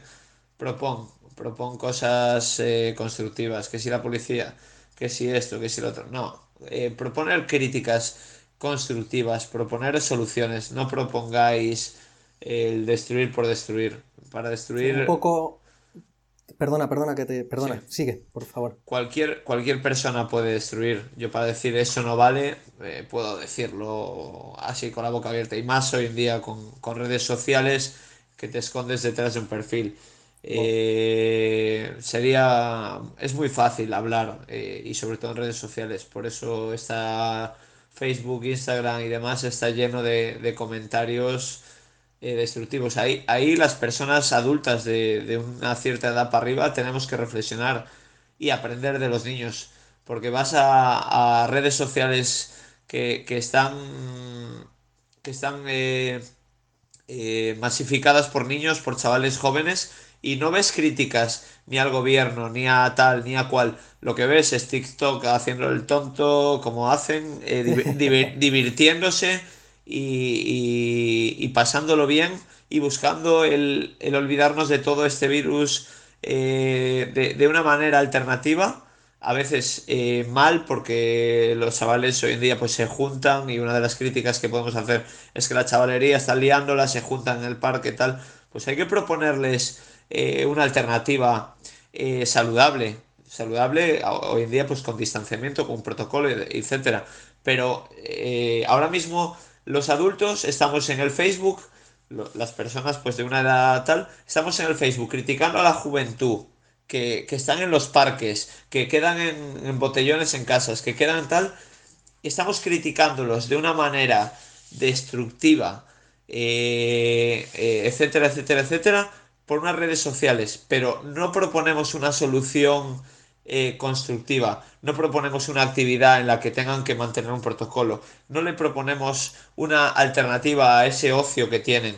propon, propon cosas eh, constructivas, que si la policía, que si esto, que si lo otro. No, eh, proponer críticas constructivas, proponer soluciones, no propongáis el destruir por destruir. Para destruir... Un poco... Perdona, perdona que te... Perdona, sigue, por favor. Cualquier, cualquier persona puede destruir. Yo para decir eso no vale, eh, puedo decirlo así con la boca abierta. Y más hoy en día con, con redes sociales que te escondes detrás de un perfil. Eh, sería. Es muy fácil hablar eh, y sobre todo en redes sociales. Por eso está Facebook, Instagram y demás está lleno de, comentarios eh, destructivos. Ahí, ahí las personas adultas de, una cierta edad para arriba tenemos que reflexionar y aprender de los niños. Porque vas a, redes sociales que, que están. que están masificadas por niños, por chavales jóvenes y no ves críticas ni al gobierno, ni a tal, ni a cual. Lo que ves es TikTok haciendo el tonto como hacen, eh, *laughs* divirtiéndose y, pasándolo bien y buscando el, olvidarnos de todo este virus eh, de, una manera alternativa. A veces eh, mal porque los chavales hoy en día pues se juntan y una de las críticas que podemos hacer es que la chavalería está liándola, se juntan en el parque tal. Pues hay que proponerles eh, una alternativa saludable, saludable hoy en día pues con distanciamiento, con protocolo, etcétera. Pero ahora mismo los adultos estamos en el Facebook las personas pues de una edad tal, estamos en el Facebook criticando a la juventud, que, están en los parques, que quedan en, botellones en casas, que quedan tal, estamos criticándolos de una manera destructiva, eh, eh, etcétera, etcétera, etcétera, por unas redes sociales, pero no proponemos una solución eh, constructiva, no proponemos una actividad en la que tengan que mantener un protocolo, no le proponemos una alternativa a ese ocio que tienen.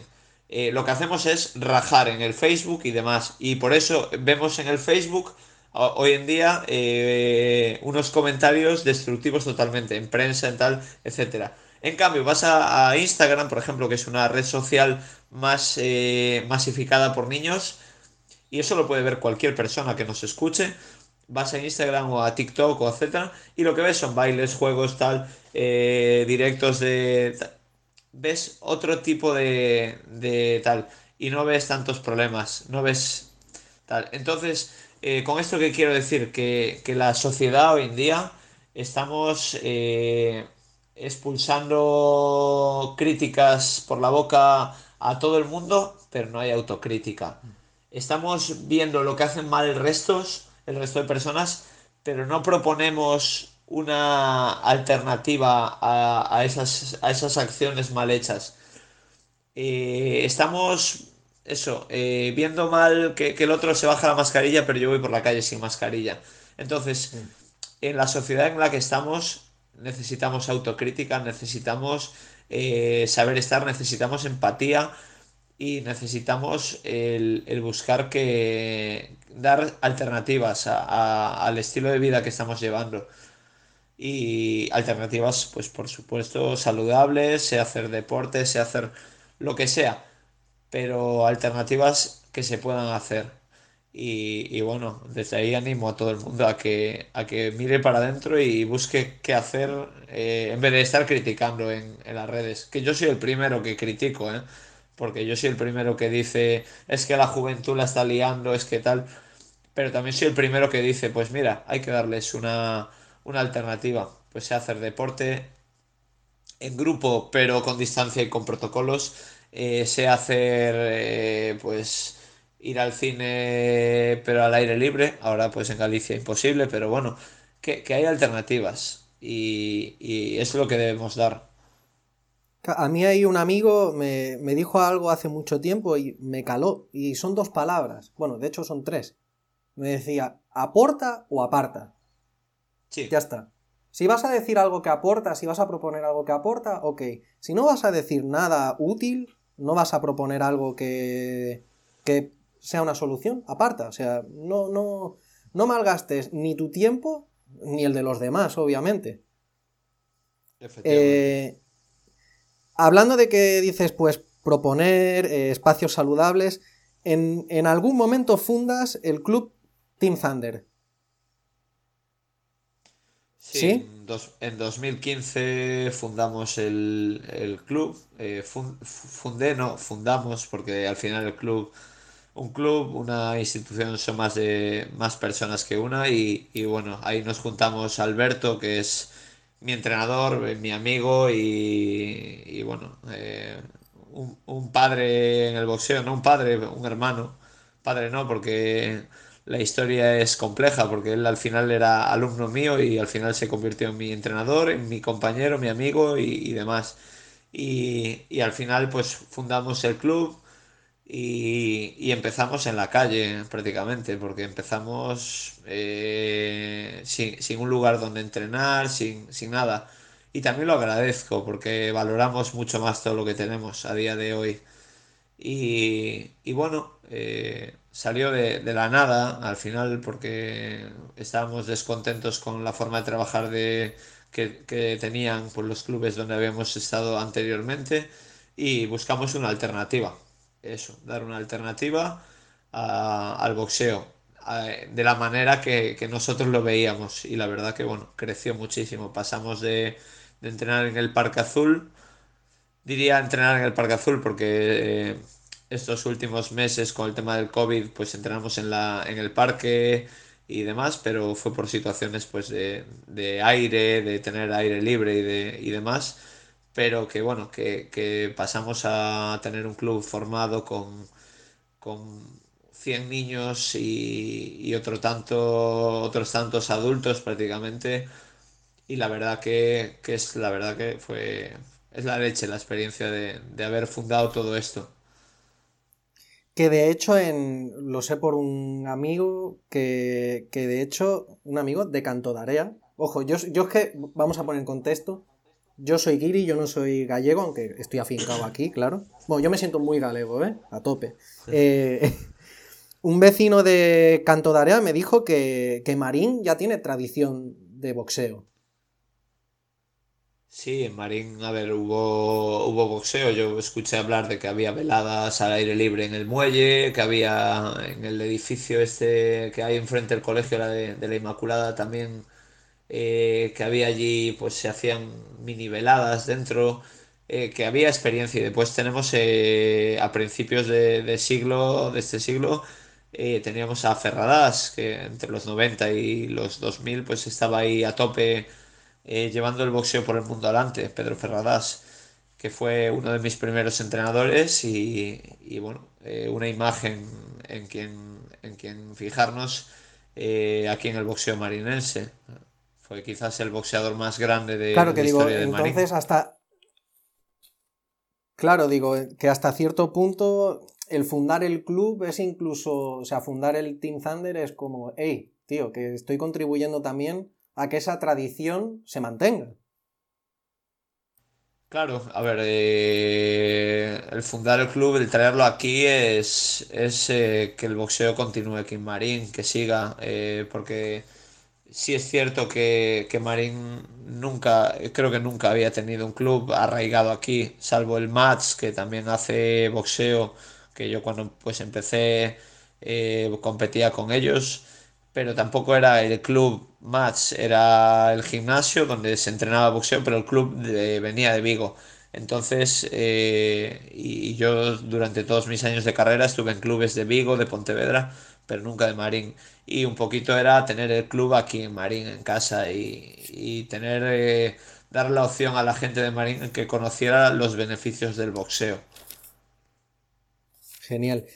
Eh, lo que hacemos es rajar en el Facebook y demás. Y por eso vemos en el Facebook hoy en día eh, unos comentarios destructivos totalmente, en prensa, en tal, etcétera. En cambio, vas a, Instagram, por ejemplo, que es una red social más masificada por niños, y eso lo puede ver cualquier persona que nos escuche. Vas a Instagram o a TikTok o etcétera, y lo que ves son bailes, juegos, tal, directos de ves otro tipo de, de tal y no ves tantos problemas, no ves tal. Entonces, eh, con esto que quiero decir, que, que, la sociedad hoy en día estamos eh, expulsando críticas por la boca a todo el mundo, pero no hay autocrítica. Estamos viendo lo que hacen mal el resto, el resto de personas, pero no proponemos una alternativa a, esas, a esas acciones mal hechas. Eh, estamos, eso, eh, viendo mal que, el otro se baja la mascarilla, pero yo voy por la calle sin mascarilla. Entonces, en la sociedad en la que estamos, necesitamos autocrítica, necesitamos eh, saber estar, necesitamos empatía y necesitamos el, buscar que dar alternativas al estilo de vida que estamos llevando y alternativas, pues por supuesto, saludables, sea hacer deporte, sea hacer lo que sea, pero alternativas que se puedan hacer. Y, bueno, desde ahí animo a todo el mundo a que, a que mire para adentro y busque qué hacer eh, en vez de estar criticando en, en, las redes. Que yo soy el primero que critico, ¿eh? Porque yo soy el primero que dice es que la juventud la está liando, es que tal. Pero también soy el primero que dice, pues mira, hay que darles una, una alternativa. Pues sea hacer deporte en grupo, pero con distancia y con protocolos. Eh, sea hacer, eh, pues, ir al cine, pero al aire libre. Ahora, pues en Galicia imposible, pero bueno, que, hay alternativas. Y, y, es lo que debemos dar. A mí hay un amigo, me, me dijo algo hace mucho tiempo y me caló. Y son dos palabras. Bueno, de hecho son tres. Me decía, aporta o aparta. Ya está. Si vas a decir algo que aporta, si vas a proponer algo que aporta, ok. Si no vas a decir nada útil, no vas a proponer algo que, que sea una solución, aparta. O sea, no, no, no malgastes ni tu tiempo ni el de los demás, obviamente. Eh, hablando de que dices, pues, proponer eh, espacios saludables, en, en algún momento fundas el club Team Thunder. Sí, En, 2015 fundamos el, club. Eh, fundé, no, fundamos, porque al final el club, un club, una institución son más de más personas que una. Y, bueno, ahí nos juntamos Alberto, que es mi entrenador, eh, mi amigo y, bueno, eh, un, un, padre en el boxeo, no un padre, un hermano. Padre no, porque la historia es compleja porque él al final era alumno mío y al final se convirtió en mi entrenador, en mi compañero, mi amigo y, demás. Y, al final pues fundamos el club y, empezamos en la calle prácticamente porque empezamos eh, sin, un lugar donde entrenar, sin, sin nada. Y también lo agradezco porque valoramos mucho más todo lo que tenemos a día de hoy. Y, bueno, eh, salió de, la nada al final porque estábamos descontentos con la forma de trabajar de, que, tenían por los clubes donde habíamos estado anteriormente y buscamos una alternativa. Eso, dar una alternativa al boxeo de la manera que, nosotros lo veíamos y la verdad que bueno, creció muchísimo. Pasamos de, de entrenar en el Parque Azul, diría entrenar en el Parque Azul porque... Eh, estos últimos meses con el tema del COVID, pues entrenamos en, la, en el parque y demás, pero fue por situaciones pues de, aire, de tener aire libre y, de, y demás. Pero que bueno, que, pasamos a tener un club formado con, con 100 niños y, otro tanto, otros tantos adultos prácticamente. Y la verdad que, es la verdad que fue es la leche la experiencia de, de haber fundado todo esto. Que de hecho, en, lo sé por un amigo, que, que de hecho, un amigo de Cantodarea. Ojo, yo, yo es que, vamos a poner en contexto, yo soy guiri, yo no soy gallego, aunque estoy afincado aquí, claro. Bueno, yo me siento muy galego, ¿eh? A tope. Eh, *laughs* un vecino de Cantodarea me dijo que, que Marín ya tiene tradición de boxeo. Sí, en Marín, a ver, hubo, hubo boxeo. Yo escuché hablar de que había veladas al aire libre en el muelle, que había en el edificio este que hay enfrente del colegio la de, la Inmaculada también, eh, que había allí, pues se hacían mini veladas dentro, eh, que había experiencia. Y después tenemos eh, a principios de, siglo, de este siglo, teníamos a Ferradas, que entre los 90 y los 2000, pues estaba ahí a tope llevando el boxeo por el mundo adelante, Pedro Ferradas, que fue uno de mis primeros entrenadores y, bueno, una imagen en quien, en quien fijarnos aquí en el boxeo marinense. Fue quizás el boxeador más grande de, claro que digo, entonces hasta Claro, digo que hasta cierto punto el fundar el club es incluso, o sea, fundar el Team Thunder es como, hey, tío, que estoy contribuyendo también a que esa tradición se mantenga. Claro, a ver, eh, el fundar el club, el traerlo aquí es, es eh, que el boxeo continúe aquí en Marín, que siga, eh, porque sí es cierto que, que, Marín nunca, creo que nunca había tenido un club arraigado aquí, salvo el Mats, que también hace boxeo, que yo cuando pues empecé competía con ellos pero tampoco era el club match, era el gimnasio donde se entrenaba boxeo, pero el club venía de Vigo. Entonces, eh, y, yo durante todos mis años de carrera estuve en clubes de Vigo, de Pontevedra, pero nunca de Marín. Y un poquito era tener el club aquí en Marín, en casa, y, tener, eh, dar la opción a la gente de Marín que conociera los beneficios del boxeo. Genial.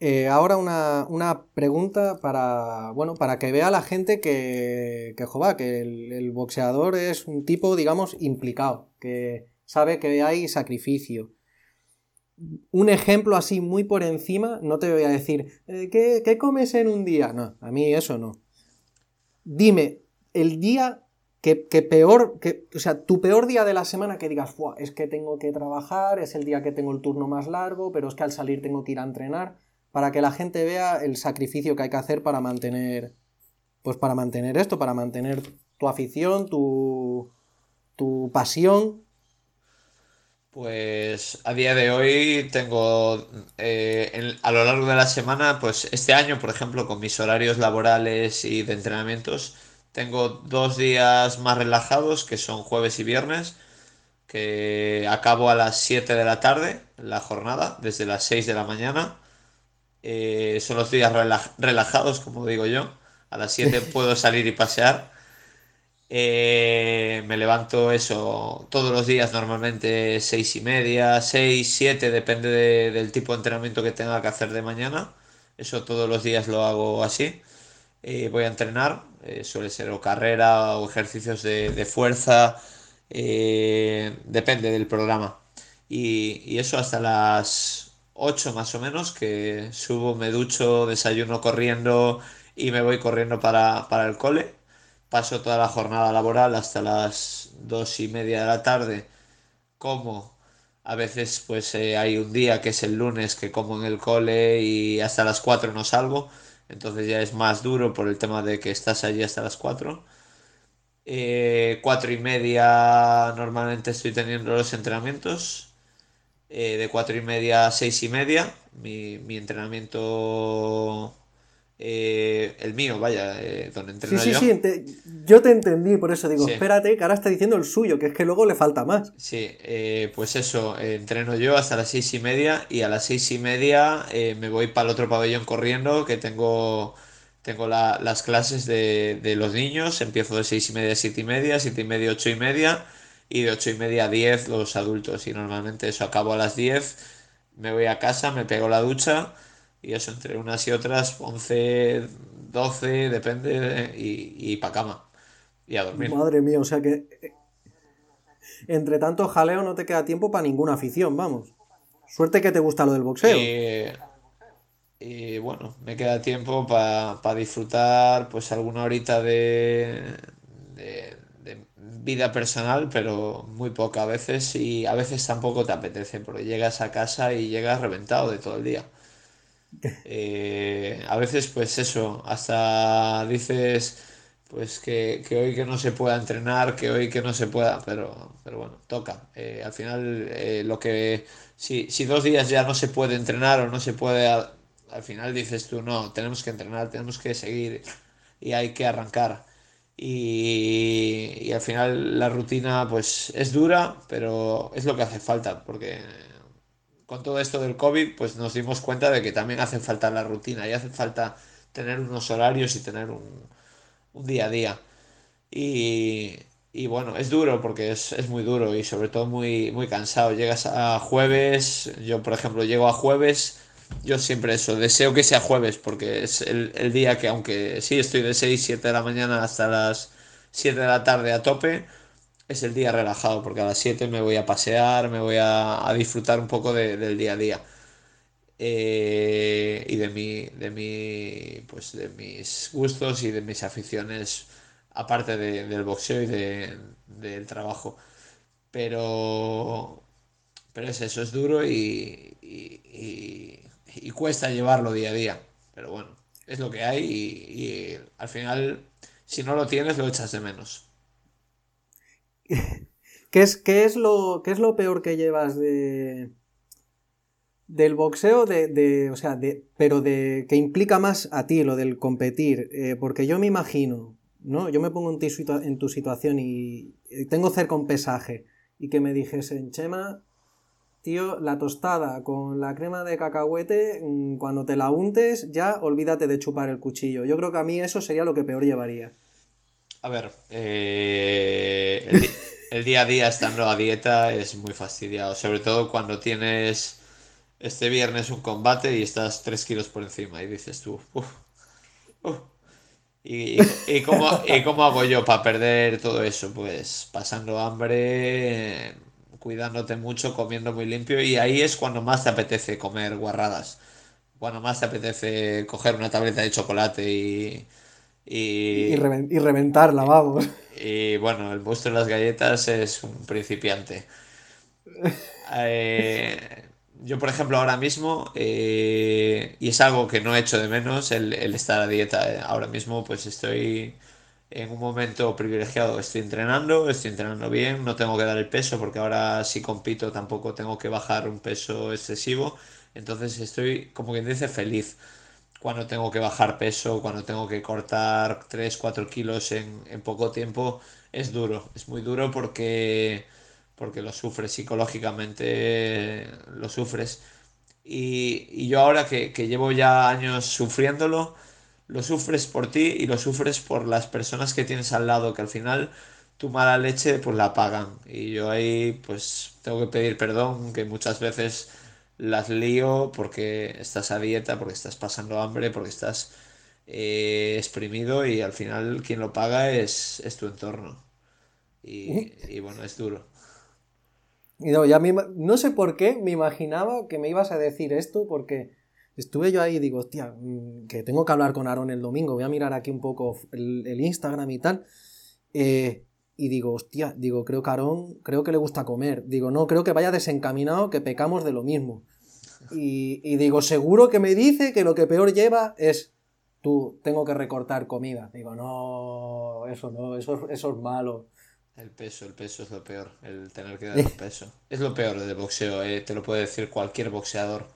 Eh, ahora una, pregunta para, bueno, para que vea la gente que, que, que el, boxeador es un tipo, digamos, implicado, que sabe que hay sacrificio. Un ejemplo así muy por encima, no te voy a decir, eh, ¿qué, comes en un día? No, a mí eso no. Dime, el día que, peor, que, o sea, tu peor día de la semana que digas, es que tengo que trabajar, es el día que tengo el turno más largo, pero es que al salir tengo que ir a entrenar para que la gente vea el sacrificio que hay que hacer para mantener, pues para mantener esto, para mantener tu afición, tu, tu pasión. Pues a día de hoy tengo eh, a lo largo de la semana, pues este año, por ejemplo, con mis horarios laborales y de entrenamientos, tengo dos días más relajados, que son jueves y viernes, que acabo a las 7 de la tarde la jornada, desde las 6 de la mañana eh, son los días relajados, como digo yo. A las 7 *laughs* puedo salir y pasear. Eh, me levanto eso todos los días, normalmente 6 y media, 6, 7, depende del tipo de entrenamiento que tenga que hacer de mañana. Eso todos los días lo hago así. Eh, voy a entrenar, suele ser o carrera o ejercicios de, fuerza, depende del programa. y eso hasta las 8 más o menos, que subo, me ducho, desayuno corriendo y me voy corriendo para, el cole. Paso toda la jornada laboral hasta las 2 y media de la tarde. Como a veces pues eh, hay un día que es el lunes que como en el cole y hasta las 4 no salgo. Entonces ya es más duro por el tema de que estás allí hasta las 4. Eh, 4 y media normalmente estoy teniendo los entrenamientos eh, de cuatro y media a seis y media. Mi, mi entrenamiento, eh, el mío, vaya, eh, donde entreno sí, sí, Sí, yo te entendí, por eso digo, espérate, que ahora está diciendo el suyo, que es que luego le falta más. Sí, pues eso, entreno yo hasta las seis y media y a las seis y media me voy para el otro pabellón corriendo, que tengo tengo las clases de, de, los niños, empiezo de seis y media a siete y media, siete y media, ocho y media, y de 8 y media a 10 los adultos. Y normalmente eso acabo a las 10, me voy a casa, me pego la ducha y eso entre unas y otras, 11, 12, depende, y, y para cama. Y a dormir. Madre mía, o sea que eh, entre tanto jaleo no te queda tiempo para ninguna afición, vamos. Suerte que te gusta lo del boxeo. Y, bueno, me queda tiempo para disfrutar pues alguna horita de, de, vida personal, pero muy poca a veces y a veces tampoco te apetece porque llegas a casa y llegas reventado de todo el día. Eh, a veces pues eso, hasta dices pues que, hoy que no se pueda entrenar, que hoy que no se pueda, pero, pero bueno, toca. Eh, al final, eh, lo que si, si, dos días ya no se puede entrenar o no se puede, al, final dices tú, no, tenemos que entrenar, tenemos que seguir y hay que arrancar. Y, y al final la rutina pues es dura, pero es lo que hace falta, porque con todo esto del COVID, pues nos dimos cuenta de que también hace falta la rutina y hace falta tener unos horarios y tener un, día a día. Y, y bueno, es duro porque es, es, muy duro y sobre todo muy, muy cansado. Llegas a jueves, yo por ejemplo llego a jueves, yo siempre eso, deseo que sea jueves porque es el, el día que aunque sí estoy de 6, 7 de la mañana hasta las 7 de la tarde a tope, es el día relajado porque a las 7 me voy a pasear, me voy a, disfrutar un poco de, del día a día. Eh, y de mi, de mi, pues de mis gustos y de mis aficiones, aparte del boxeo y de, del trabajo. Pero, pero es eso, es duro y, y, y, cuesta llevarlo día a día. Pero bueno, es lo que hay y, al final, si no lo tienes, lo echas de menos. *laughs* ¿Qué es, qué es, lo, qué es lo peor que llevas de, del boxeo, de, de, o sea, de, pero de que implica más a ti lo del competir, eh, porque yo me imagino, ¿no? Yo me pongo en tu, en tu situación y tengo cerca un pesaje y que me dijesen, Chema, tío, la tostada con la crema de cacahuete, mm, cuando te la untes, ya olvídate de chupar el cuchillo. Yo creo que a mí eso sería lo que peor llevaría. A ver, eh, el, día a día estando a dieta es muy fastidiado, sobre todo cuando tienes este viernes un combate y estás 3 kilos por encima y dices tú, uff, ¿Y, y, cómo, ¿Y cómo hago yo para perder todo eso? Pues pasando hambre, cuidándote mucho, comiendo muy limpio y ahí es cuando más te apetece comer guarradas. Cuando más te apetece coger una tableta de chocolate y... Y, y, reventarla, vamos. Y bueno, el monstruo de las galletas es un principiante. Eh, yo, por ejemplo, ahora mismo, eh, y es algo que no he hecho de menos, el, estar a dieta. Eh, ahora mismo, pues estoy en un momento privilegiado. Estoy entrenando, estoy entrenando bien, no tengo que dar el peso, porque ahora si compito tampoco tengo que bajar un peso excesivo. Entonces estoy, como quien dice, feliz cuando tengo que bajar peso, cuando tengo que cortar 3, 4 kilos en, poco tiempo. Es duro, es muy duro porque porque lo sufres psicológicamente, lo sufres. Y, yo ahora que, llevo ya años sufriéndolo, lo sufres por ti y lo sufres por las personas que tienes al lado, que al final tu mala leche pues la pagan. Y yo ahí pues tengo que pedir perdón, que muchas veces las lío porque estás a dieta, porque estás pasando hambre, porque estás eh, exprimido y al final quien lo paga es, es tu entorno. Y, y bueno, es duro. Y no, ya no sé por qué me imaginaba que me ibas a decir esto, porque estuve yo ahí y digo, hostia, mm, que tengo que hablar con Aaron el domingo, voy a mirar aquí un poco el, Instagram y tal. Eh, y digo, hostia, digo, creo que Aaron, creo que le gusta comer. Digo, no, creo que vaya desencaminado, que pecamos de lo mismo. Y, y digo, seguro que me dice que lo que peor lleva es tú, tengo que recortar comida. Digo, no, eso no, eso, eso es malo. El peso, el peso es lo peor, el tener que *laughs* dar un peso. Es lo peor del boxeo, eh, te lo puede decir cualquier boxeador.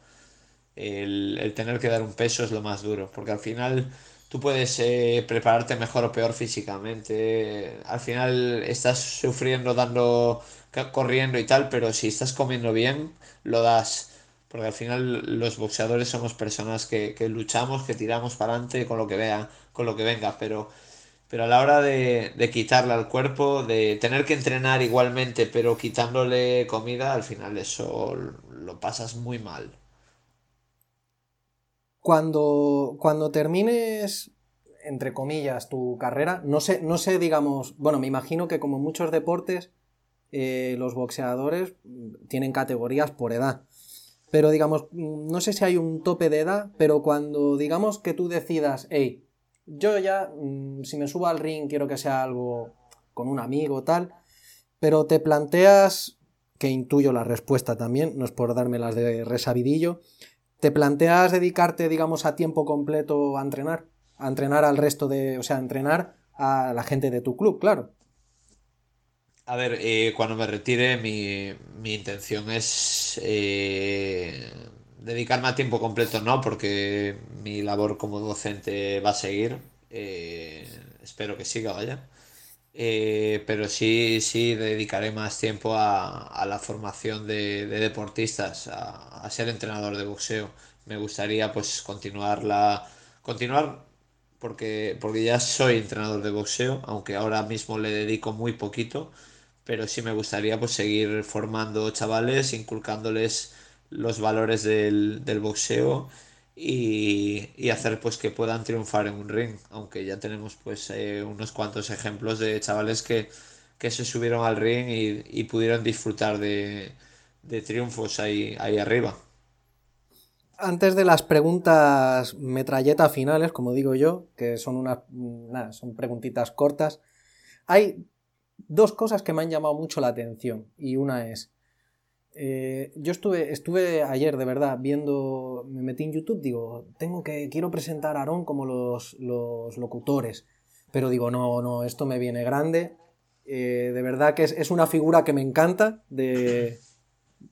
El, tener que dar un peso es lo más duro, porque al final tú puedes eh, prepararte mejor o peor físicamente. Al final estás sufriendo, dando, corriendo y tal, pero si estás comiendo bien, lo das. Porque al final los boxeadores somos personas que, que luchamos, que tiramos para adelante con lo que vea, con lo que venga, pero pero a la hora de, de quitarle al cuerpo, de tener que entrenar igualmente, pero quitándole comida, al final eso lo pasas muy mal. Cuando, cuando termines, entre comillas, tu carrera, no sé, no sé, digamos, bueno, me imagino que como muchos deportes, eh, los boxeadores tienen categorías por edad. Pero digamos, no sé si hay un tope de edad, pero cuando digamos que tú decidas, hey, yo ya, mm, si me subo al ring, quiero que sea algo con un amigo, tal, pero te planteas, que intuyo la respuesta también, no es por darme las de resabidillo, ¿te planteas dedicarte, digamos, a tiempo completo a entrenar? A entrenar al resto de, o sea, a entrenar a la gente de tu club, claro. A ver, eh, cuando me retire, mi, mi intención es eh, dedicarme a tiempo completo, no, porque mi labor como docente va a seguir. eh, espero que siga, vaya. Eh, pero sí, sí dedicaré más tiempo a, a la formación de, de deportistas, a, a ser entrenador de boxeo. Me gustaría pues continuarla, continuar porque, porque ya soy entrenador de boxeo, aunque ahora mismo le dedico muy poquito pero sí me gustaría pues seguir formando chavales, inculcándoles los valores del, del boxeo y, y hacer pues que puedan triunfar en un ring, aunque ya tenemos pues eh, unos cuantos ejemplos de chavales que, que se subieron al ring y, y pudieron disfrutar de, de triunfos ahí, ahí arriba. Antes de las preguntas metralleta finales, como digo yo, que son unas, nada, son preguntitas cortas, hay dos cosas que me han llamado mucho la atención. Y una es, eh, yo estuve, estuve ayer de verdad viendo, me metí en YouTube, digo, tengo que, quiero presentar a Aarón como los, los locutores. Pero digo, no, no, esto me viene grande. Eh, de verdad que es, es, una figura que me encanta de,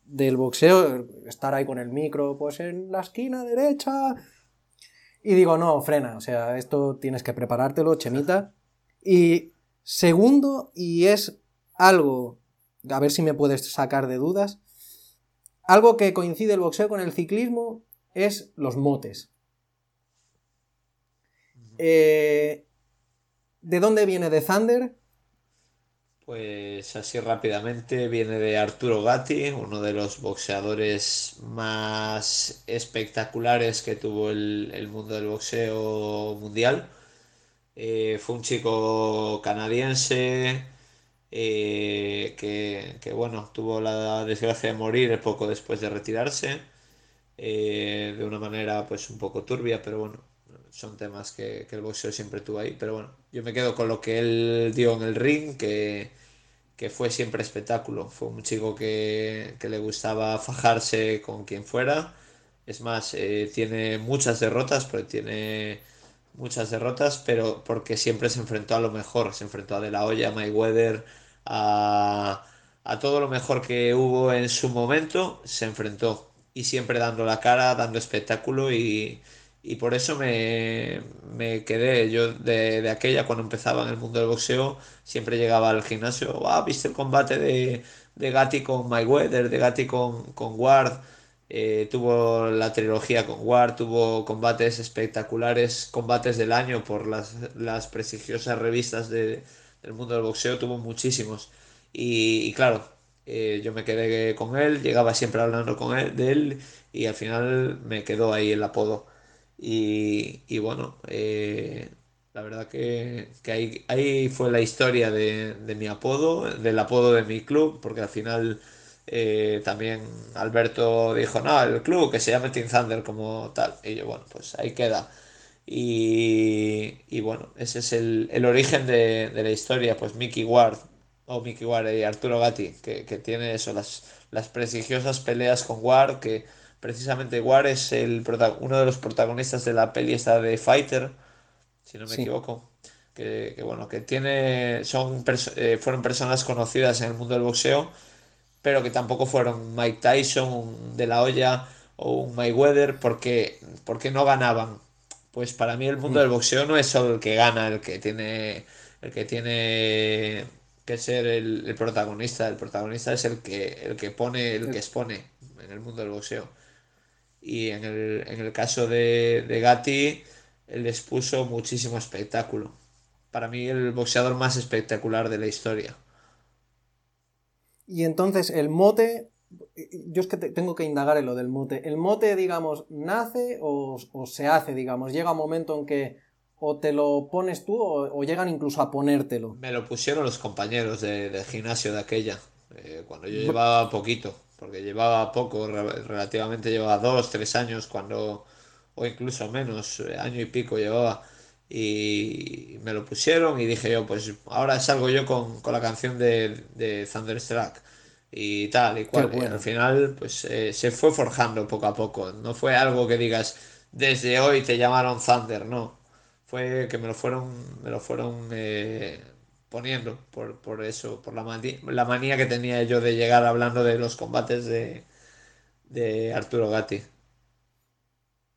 del boxeo, estar ahí con el micro, pues en la esquina derecha. Y digo, no, frena, o sea, esto tienes que preparártelo, Chemita. Y Segundo, y es algo, a ver si me puedes sacar de dudas, algo que coincide el boxeo con el ciclismo es los motes. Eh, ¿De dónde viene de Thunder? Pues así rápidamente viene de Arturo Gatti, uno de los boxeadores más espectaculares que tuvo el, el mundo del boxeo mundial. Eh, fue un chico canadiense eh, que, que, bueno, tuvo la desgracia de morir poco después de retirarse, eh, de una manera pues un poco turbia, pero bueno, son temas que, que, el boxeo siempre tuvo ahí. Pero bueno, yo me quedo con lo que él dio en el ring, que, que fue siempre espectáculo. Fue un chico que, que le gustaba fajarse con quien fuera. Es más, eh, tiene muchas derrotas, pero tiene muchas derrotas, pero porque siempre se enfrentó a lo mejor, se enfrentó a De La Hoya, a Mayweather, a, todo lo mejor que hubo en su momento, se enfrentó y siempre dando la cara, dando espectáculo y, y por eso me, me quedé yo de, de, aquella cuando empezaba en el mundo del boxeo, siempre llegaba al gimnasio, ah, ¿viste el combate de, de Gatti con Mayweather, de Gatti con, con Ward? Eh, tuvo la trilogía con War, tuvo combates espectaculares, combates del año por las, las prestigiosas revistas de, del mundo del boxeo, tuvo muchísimos. Y, claro, eh, yo me quedé con él, llegaba siempre hablando con él, de él y al final me quedó ahí el apodo. Y, bueno, eh, la verdad que, ahí, ahí fue la historia de, mi apodo, del apodo de mi club, porque al final eh, también Alberto dijo, no, el club que se llame Team Thunder como tal. Y yo, bueno, pues ahí queda. Y, y bueno, ese es el, el origen de, de, la historia. Pues Mickey Ward, o Mickey Ward y Arturo Gatti, que, que tiene eso, las, las prestigiosas peleas con Ward, que precisamente Ward es el, uno de los protagonistas de la peli esta de Fighter, si no me sí. equivoco. Que, que, bueno, que tiene, son, eh, fueron personas conocidas en el mundo del boxeo pero que tampoco fueron Mike Tyson, un De La Hoya o un Mayweather, porque, porque no ganaban. Pues para mí el mundo del boxeo no es solo el que gana, el que tiene, el que tiene que ser el, el protagonista. El protagonista es el que, el que pone, el que expone en el mundo del boxeo. Y en el, en el caso de, de Gatti, él les puso muchísimo espectáculo. para mí el boxeador más espectacular de la historia. Y entonces el mote, yo es que tengo que indagar en lo del mote. ¿El mote, digamos, nace o, se hace, digamos? Llega un momento en que o te lo pones tú o, llegan incluso a ponértelo. Me lo pusieron los compañeros de, del gimnasio de aquella, eh, cuando yo llevaba poquito, porque llevaba poco, relativamente llevaba dos, tres años, cuando, o incluso menos, eh, año y pico llevaba y me lo pusieron y dije yo, pues ahora salgo yo con, con la canción de, de Thunderstruck y tal y cual. al final, pues eh, se fue forjando poco a poco. No fue algo que digas, desde hoy te llamaron Thunder, no. Fue que me lo fueron, me lo fueron eh, poniendo por, por, eso, por la manía, la manía que tenía yo de llegar hablando de los combates de, de Arturo Gatti.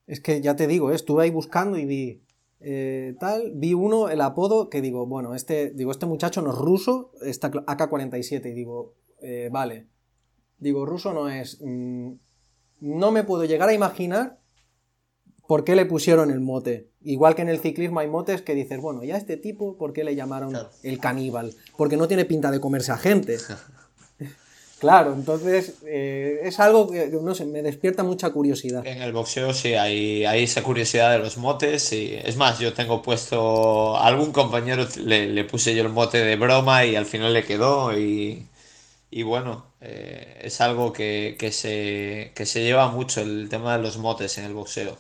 Es que ya te digo, estuve ahí buscando y vi eh, tal, vi uno, el apodo, que digo, bueno, este, digo, este muchacho no es ruso, está AK-47, y digo, eh, vale, digo, ruso no es, mm, no me puedo llegar a imaginar por qué le pusieron el mote. Igual que en el ciclismo hay motes que dices, bueno, ya este tipo, ¿por qué le llamaron el caníbal? Porque no tiene pinta de comerse a gente. *laughs* Claro, entonces eh, es algo que, no sé, me despierta mucha curiosidad. En el boxeo sí, hay, hay esa curiosidad de los motes. Y, es más, yo tengo puesto. algún compañero le, puse yo el mote de broma y al final le quedó. Y, bueno, eh, es algo que, se, que se lleva mucho el tema de los motes en el boxeo.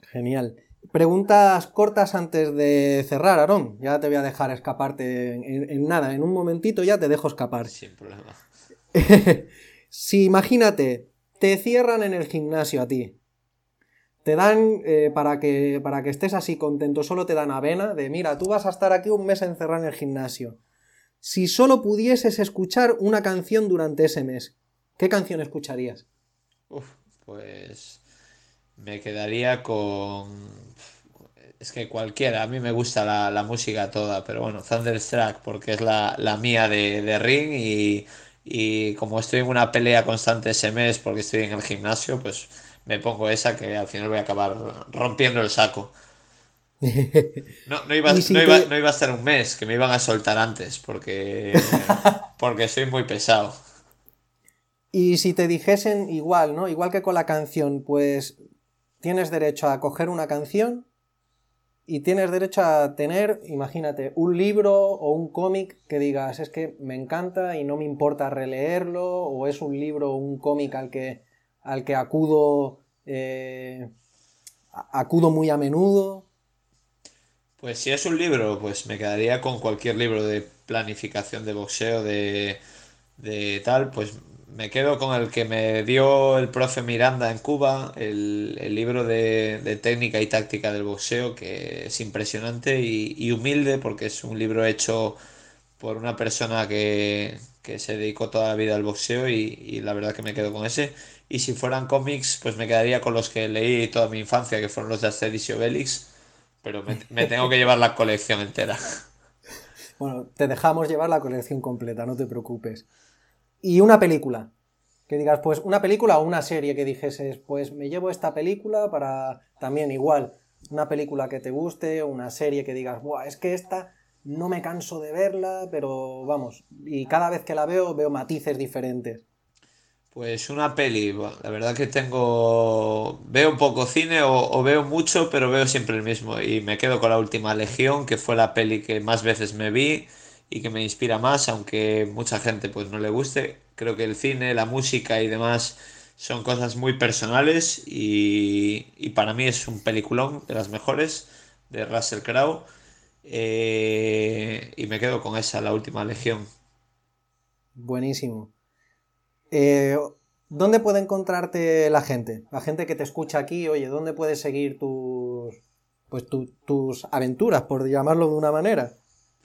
Genial. Preguntas cortas antes de cerrar, Aarón. Ya te voy a dejar escaparte en, nada. En un momentito ya te dejo escapar. Sin problema. *laughs* si imagínate, te cierran en el gimnasio a ti. Te dan, eh, para, que, para que estés así contento, solo te dan avena de, mira, tú vas a estar aquí un mes encerrado en el gimnasio. Si solo pudieses escuchar una canción durante ese mes, ¿qué canción escucharías? Uf, pues me quedaría con es que cualquiera, a mí me gusta la, música toda, pero bueno, Thunderstruck porque es la, mía de, ring y, como estoy en una pelea constante ese mes porque estoy en el gimnasio, pues me pongo esa que al final voy a acabar rompiendo el saco. No, no, iba, no, iba, a estar un mes, que me iban a soltar antes porque, *laughs* porque soy muy pesado. Y si te dijesen igual, ¿no? Igual que con la canción, pues tienes derecho a coger una canción y tienes derecho a tener, imagínate, un libro o un cómic que digas, es que me encanta y no me importa releerlo, o es un libro o un cómic al que, al que acudo, eh, acudo muy a menudo. Pues si es un libro, pues me quedaría con cualquier libro de planificación de boxeo, de, de tal, pues me quedo con el que me dio el profe Miranda en Cuba, el, libro de, técnica y táctica del boxeo, que es impresionante y, humilde porque es un libro hecho por una persona que, se dedicó toda la vida al boxeo y, la verdad que me quedo con ese. Y si fueran cómics, pues me quedaría con los que leí toda mi infancia, que fueron los de Asterix y Obelix, pero me, tengo que llevar la colección entera. *laughs* Bueno, te dejamos llevar la colección completa, no te preocupes. Y una película. Que digas, pues una película o una serie que dijeses, pues me llevo esta película para también igual, una película que te guste, una serie que digas, Buah, es que esta no me canso de verla, pero vamos, y cada vez que la veo veo matices diferentes. Pues una peli, la verdad que tengo, veo poco cine o, veo mucho, pero veo siempre el mismo y me quedo con la última Legión, que fue la peli que más veces me vi y que me inspira más, aunque mucha gente pues no le guste. Creo que el cine, la música y demás son cosas muy personales y, para mí es un peliculón de las mejores de Russell Crowe. Eh, y me quedo con esa, la última legión. Buenísimo. Eh, ¿Dónde puede encontrarte la gente? La gente que te escucha aquí, oye, ¿dónde puedes seguir tus, pues, tus aventuras, por llamarlo de una manera?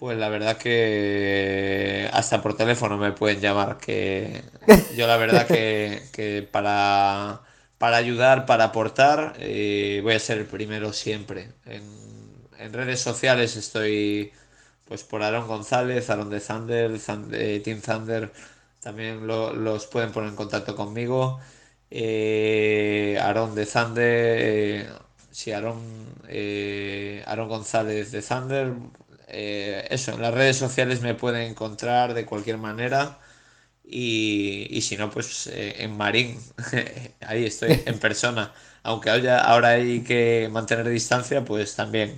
Pues la verdad que hasta por teléfono me pueden llamar, que *laughs* yo la verdad que, para, para, ayudar, para aportar, eh, voy a ser el primero siempre. En, redes sociales estoy pues por Aaron González, Aaron de Thunder, eh, Team Thunder, también los pueden poner en contacto conmigo. Eh, Aaron de Thunder, sí, Aaron, eh, González de Thunder. Eh, eso, en las redes sociales me pueden encontrar de cualquier manera. Y, y si no, pues eh, en Marín, *laughs* ahí estoy, en persona. Aunque haya, ahora hay que mantener distancia, pues también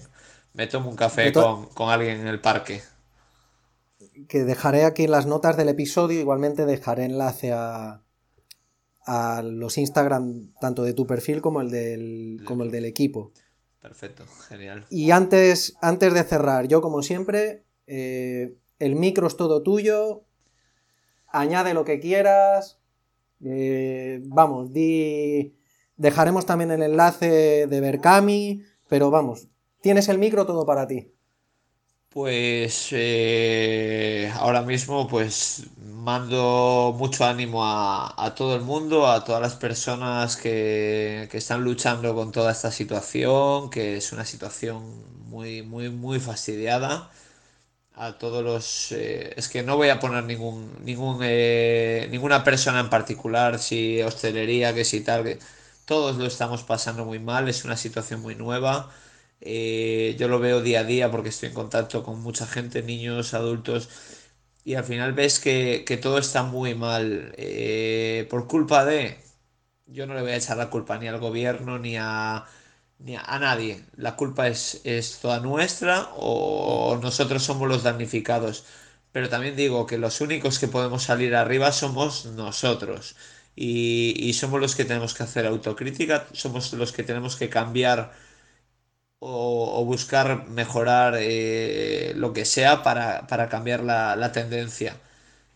me tomo un café con, con alguien en el parque que dejaré aquí en las notas del episodio, igualmente dejaré enlace a, a los Instagram tanto de tu perfil como el del, como el del equipo. Perfecto, genial. Y antes, antes de cerrar, yo como siempre, eh, el micro es todo tuyo, añade lo que quieras, eh, vamos, di, dejaremos también el enlace de Berkami, pero vamos, tienes el micro todo para ti. Pues eh, ahora mismo pues mando mucho ánimo a, todo el mundo, a todas las personas que, están luchando con toda esta situación, que es una situación muy, muy, muy fastidiada. A todos los... Eh, es que no voy a poner ningún, ningún, eh, ninguna persona en particular, si hostelería, que si tal, que todos lo estamos pasando muy mal, es una situación muy nueva eh, yo lo veo día a día porque estoy en contacto con mucha gente, niños, adultos, y al final ves que, todo está muy mal eh, por culpa de... Yo no le voy a echar la culpa ni al gobierno ni a, ni a, nadie. La culpa es, es toda nuestra o nosotros somos los damnificados. Pero también digo que los únicos que podemos salir arriba somos nosotros. Y, y somos los que tenemos que hacer autocrítica, somos los que tenemos que cambiar o, buscar mejorar eh, lo que sea para, cambiar la, tendencia.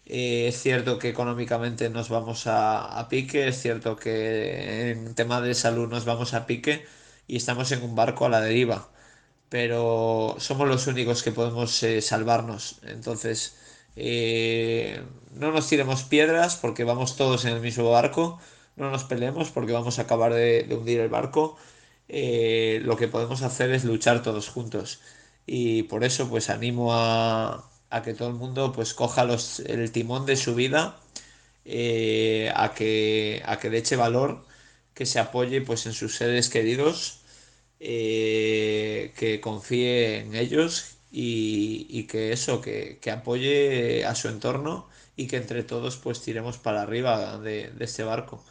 Eh, es cierto que económicamente nos vamos a, pique, es cierto que en tema de salud nos vamos a pique y estamos en un barco a la deriva, pero somos los únicos que podemos eh, salvarnos. Entonces, no nos tiremos piedras porque vamos todos en el mismo barco, no nos peleemos porque vamos a acabar de hundir el barco eh, lo que podemos hacer es luchar todos juntos. Y por eso pues animo a, que todo el mundo pues coja los, el timón de su vida, eh, a, que, a que le eche valor, que se apoye pues en sus seres queridos, eh, que confíe en ellos y, que eso, que, apoye a su entorno y que entre todos pues tiremos para arriba de, este barco.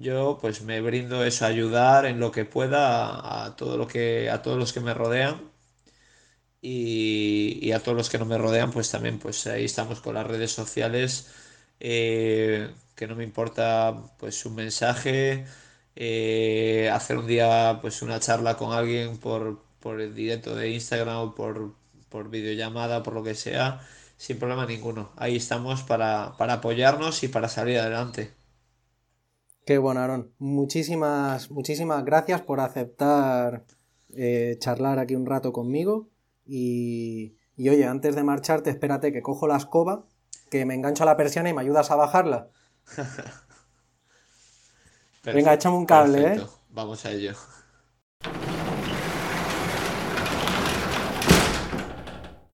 Yo pues me brindo eso, ayudar en lo que pueda a, todo lo que, a todos los que me rodean y, a todos los que no me rodean, pues también pues ahí estamos con las redes sociales, eh, que no me importa pues un mensaje, eh, hacer un día pues una charla con alguien por, por el directo de Instagram o por, por videollamada, por lo que sea, sin problema ninguno. Ahí estamos para, para apoyarnos y para salir adelante. Qué bueno, Aaron. Muchísimas, muchísimas gracias por aceptar eh, charlar aquí un rato conmigo. Y, y oye, antes de marcharte, espérate que cojo la escoba, que me engancho a la persiana y me ayudas a bajarla. *laughs* Venga, échame un cable, ¿eh? Vamos a ello.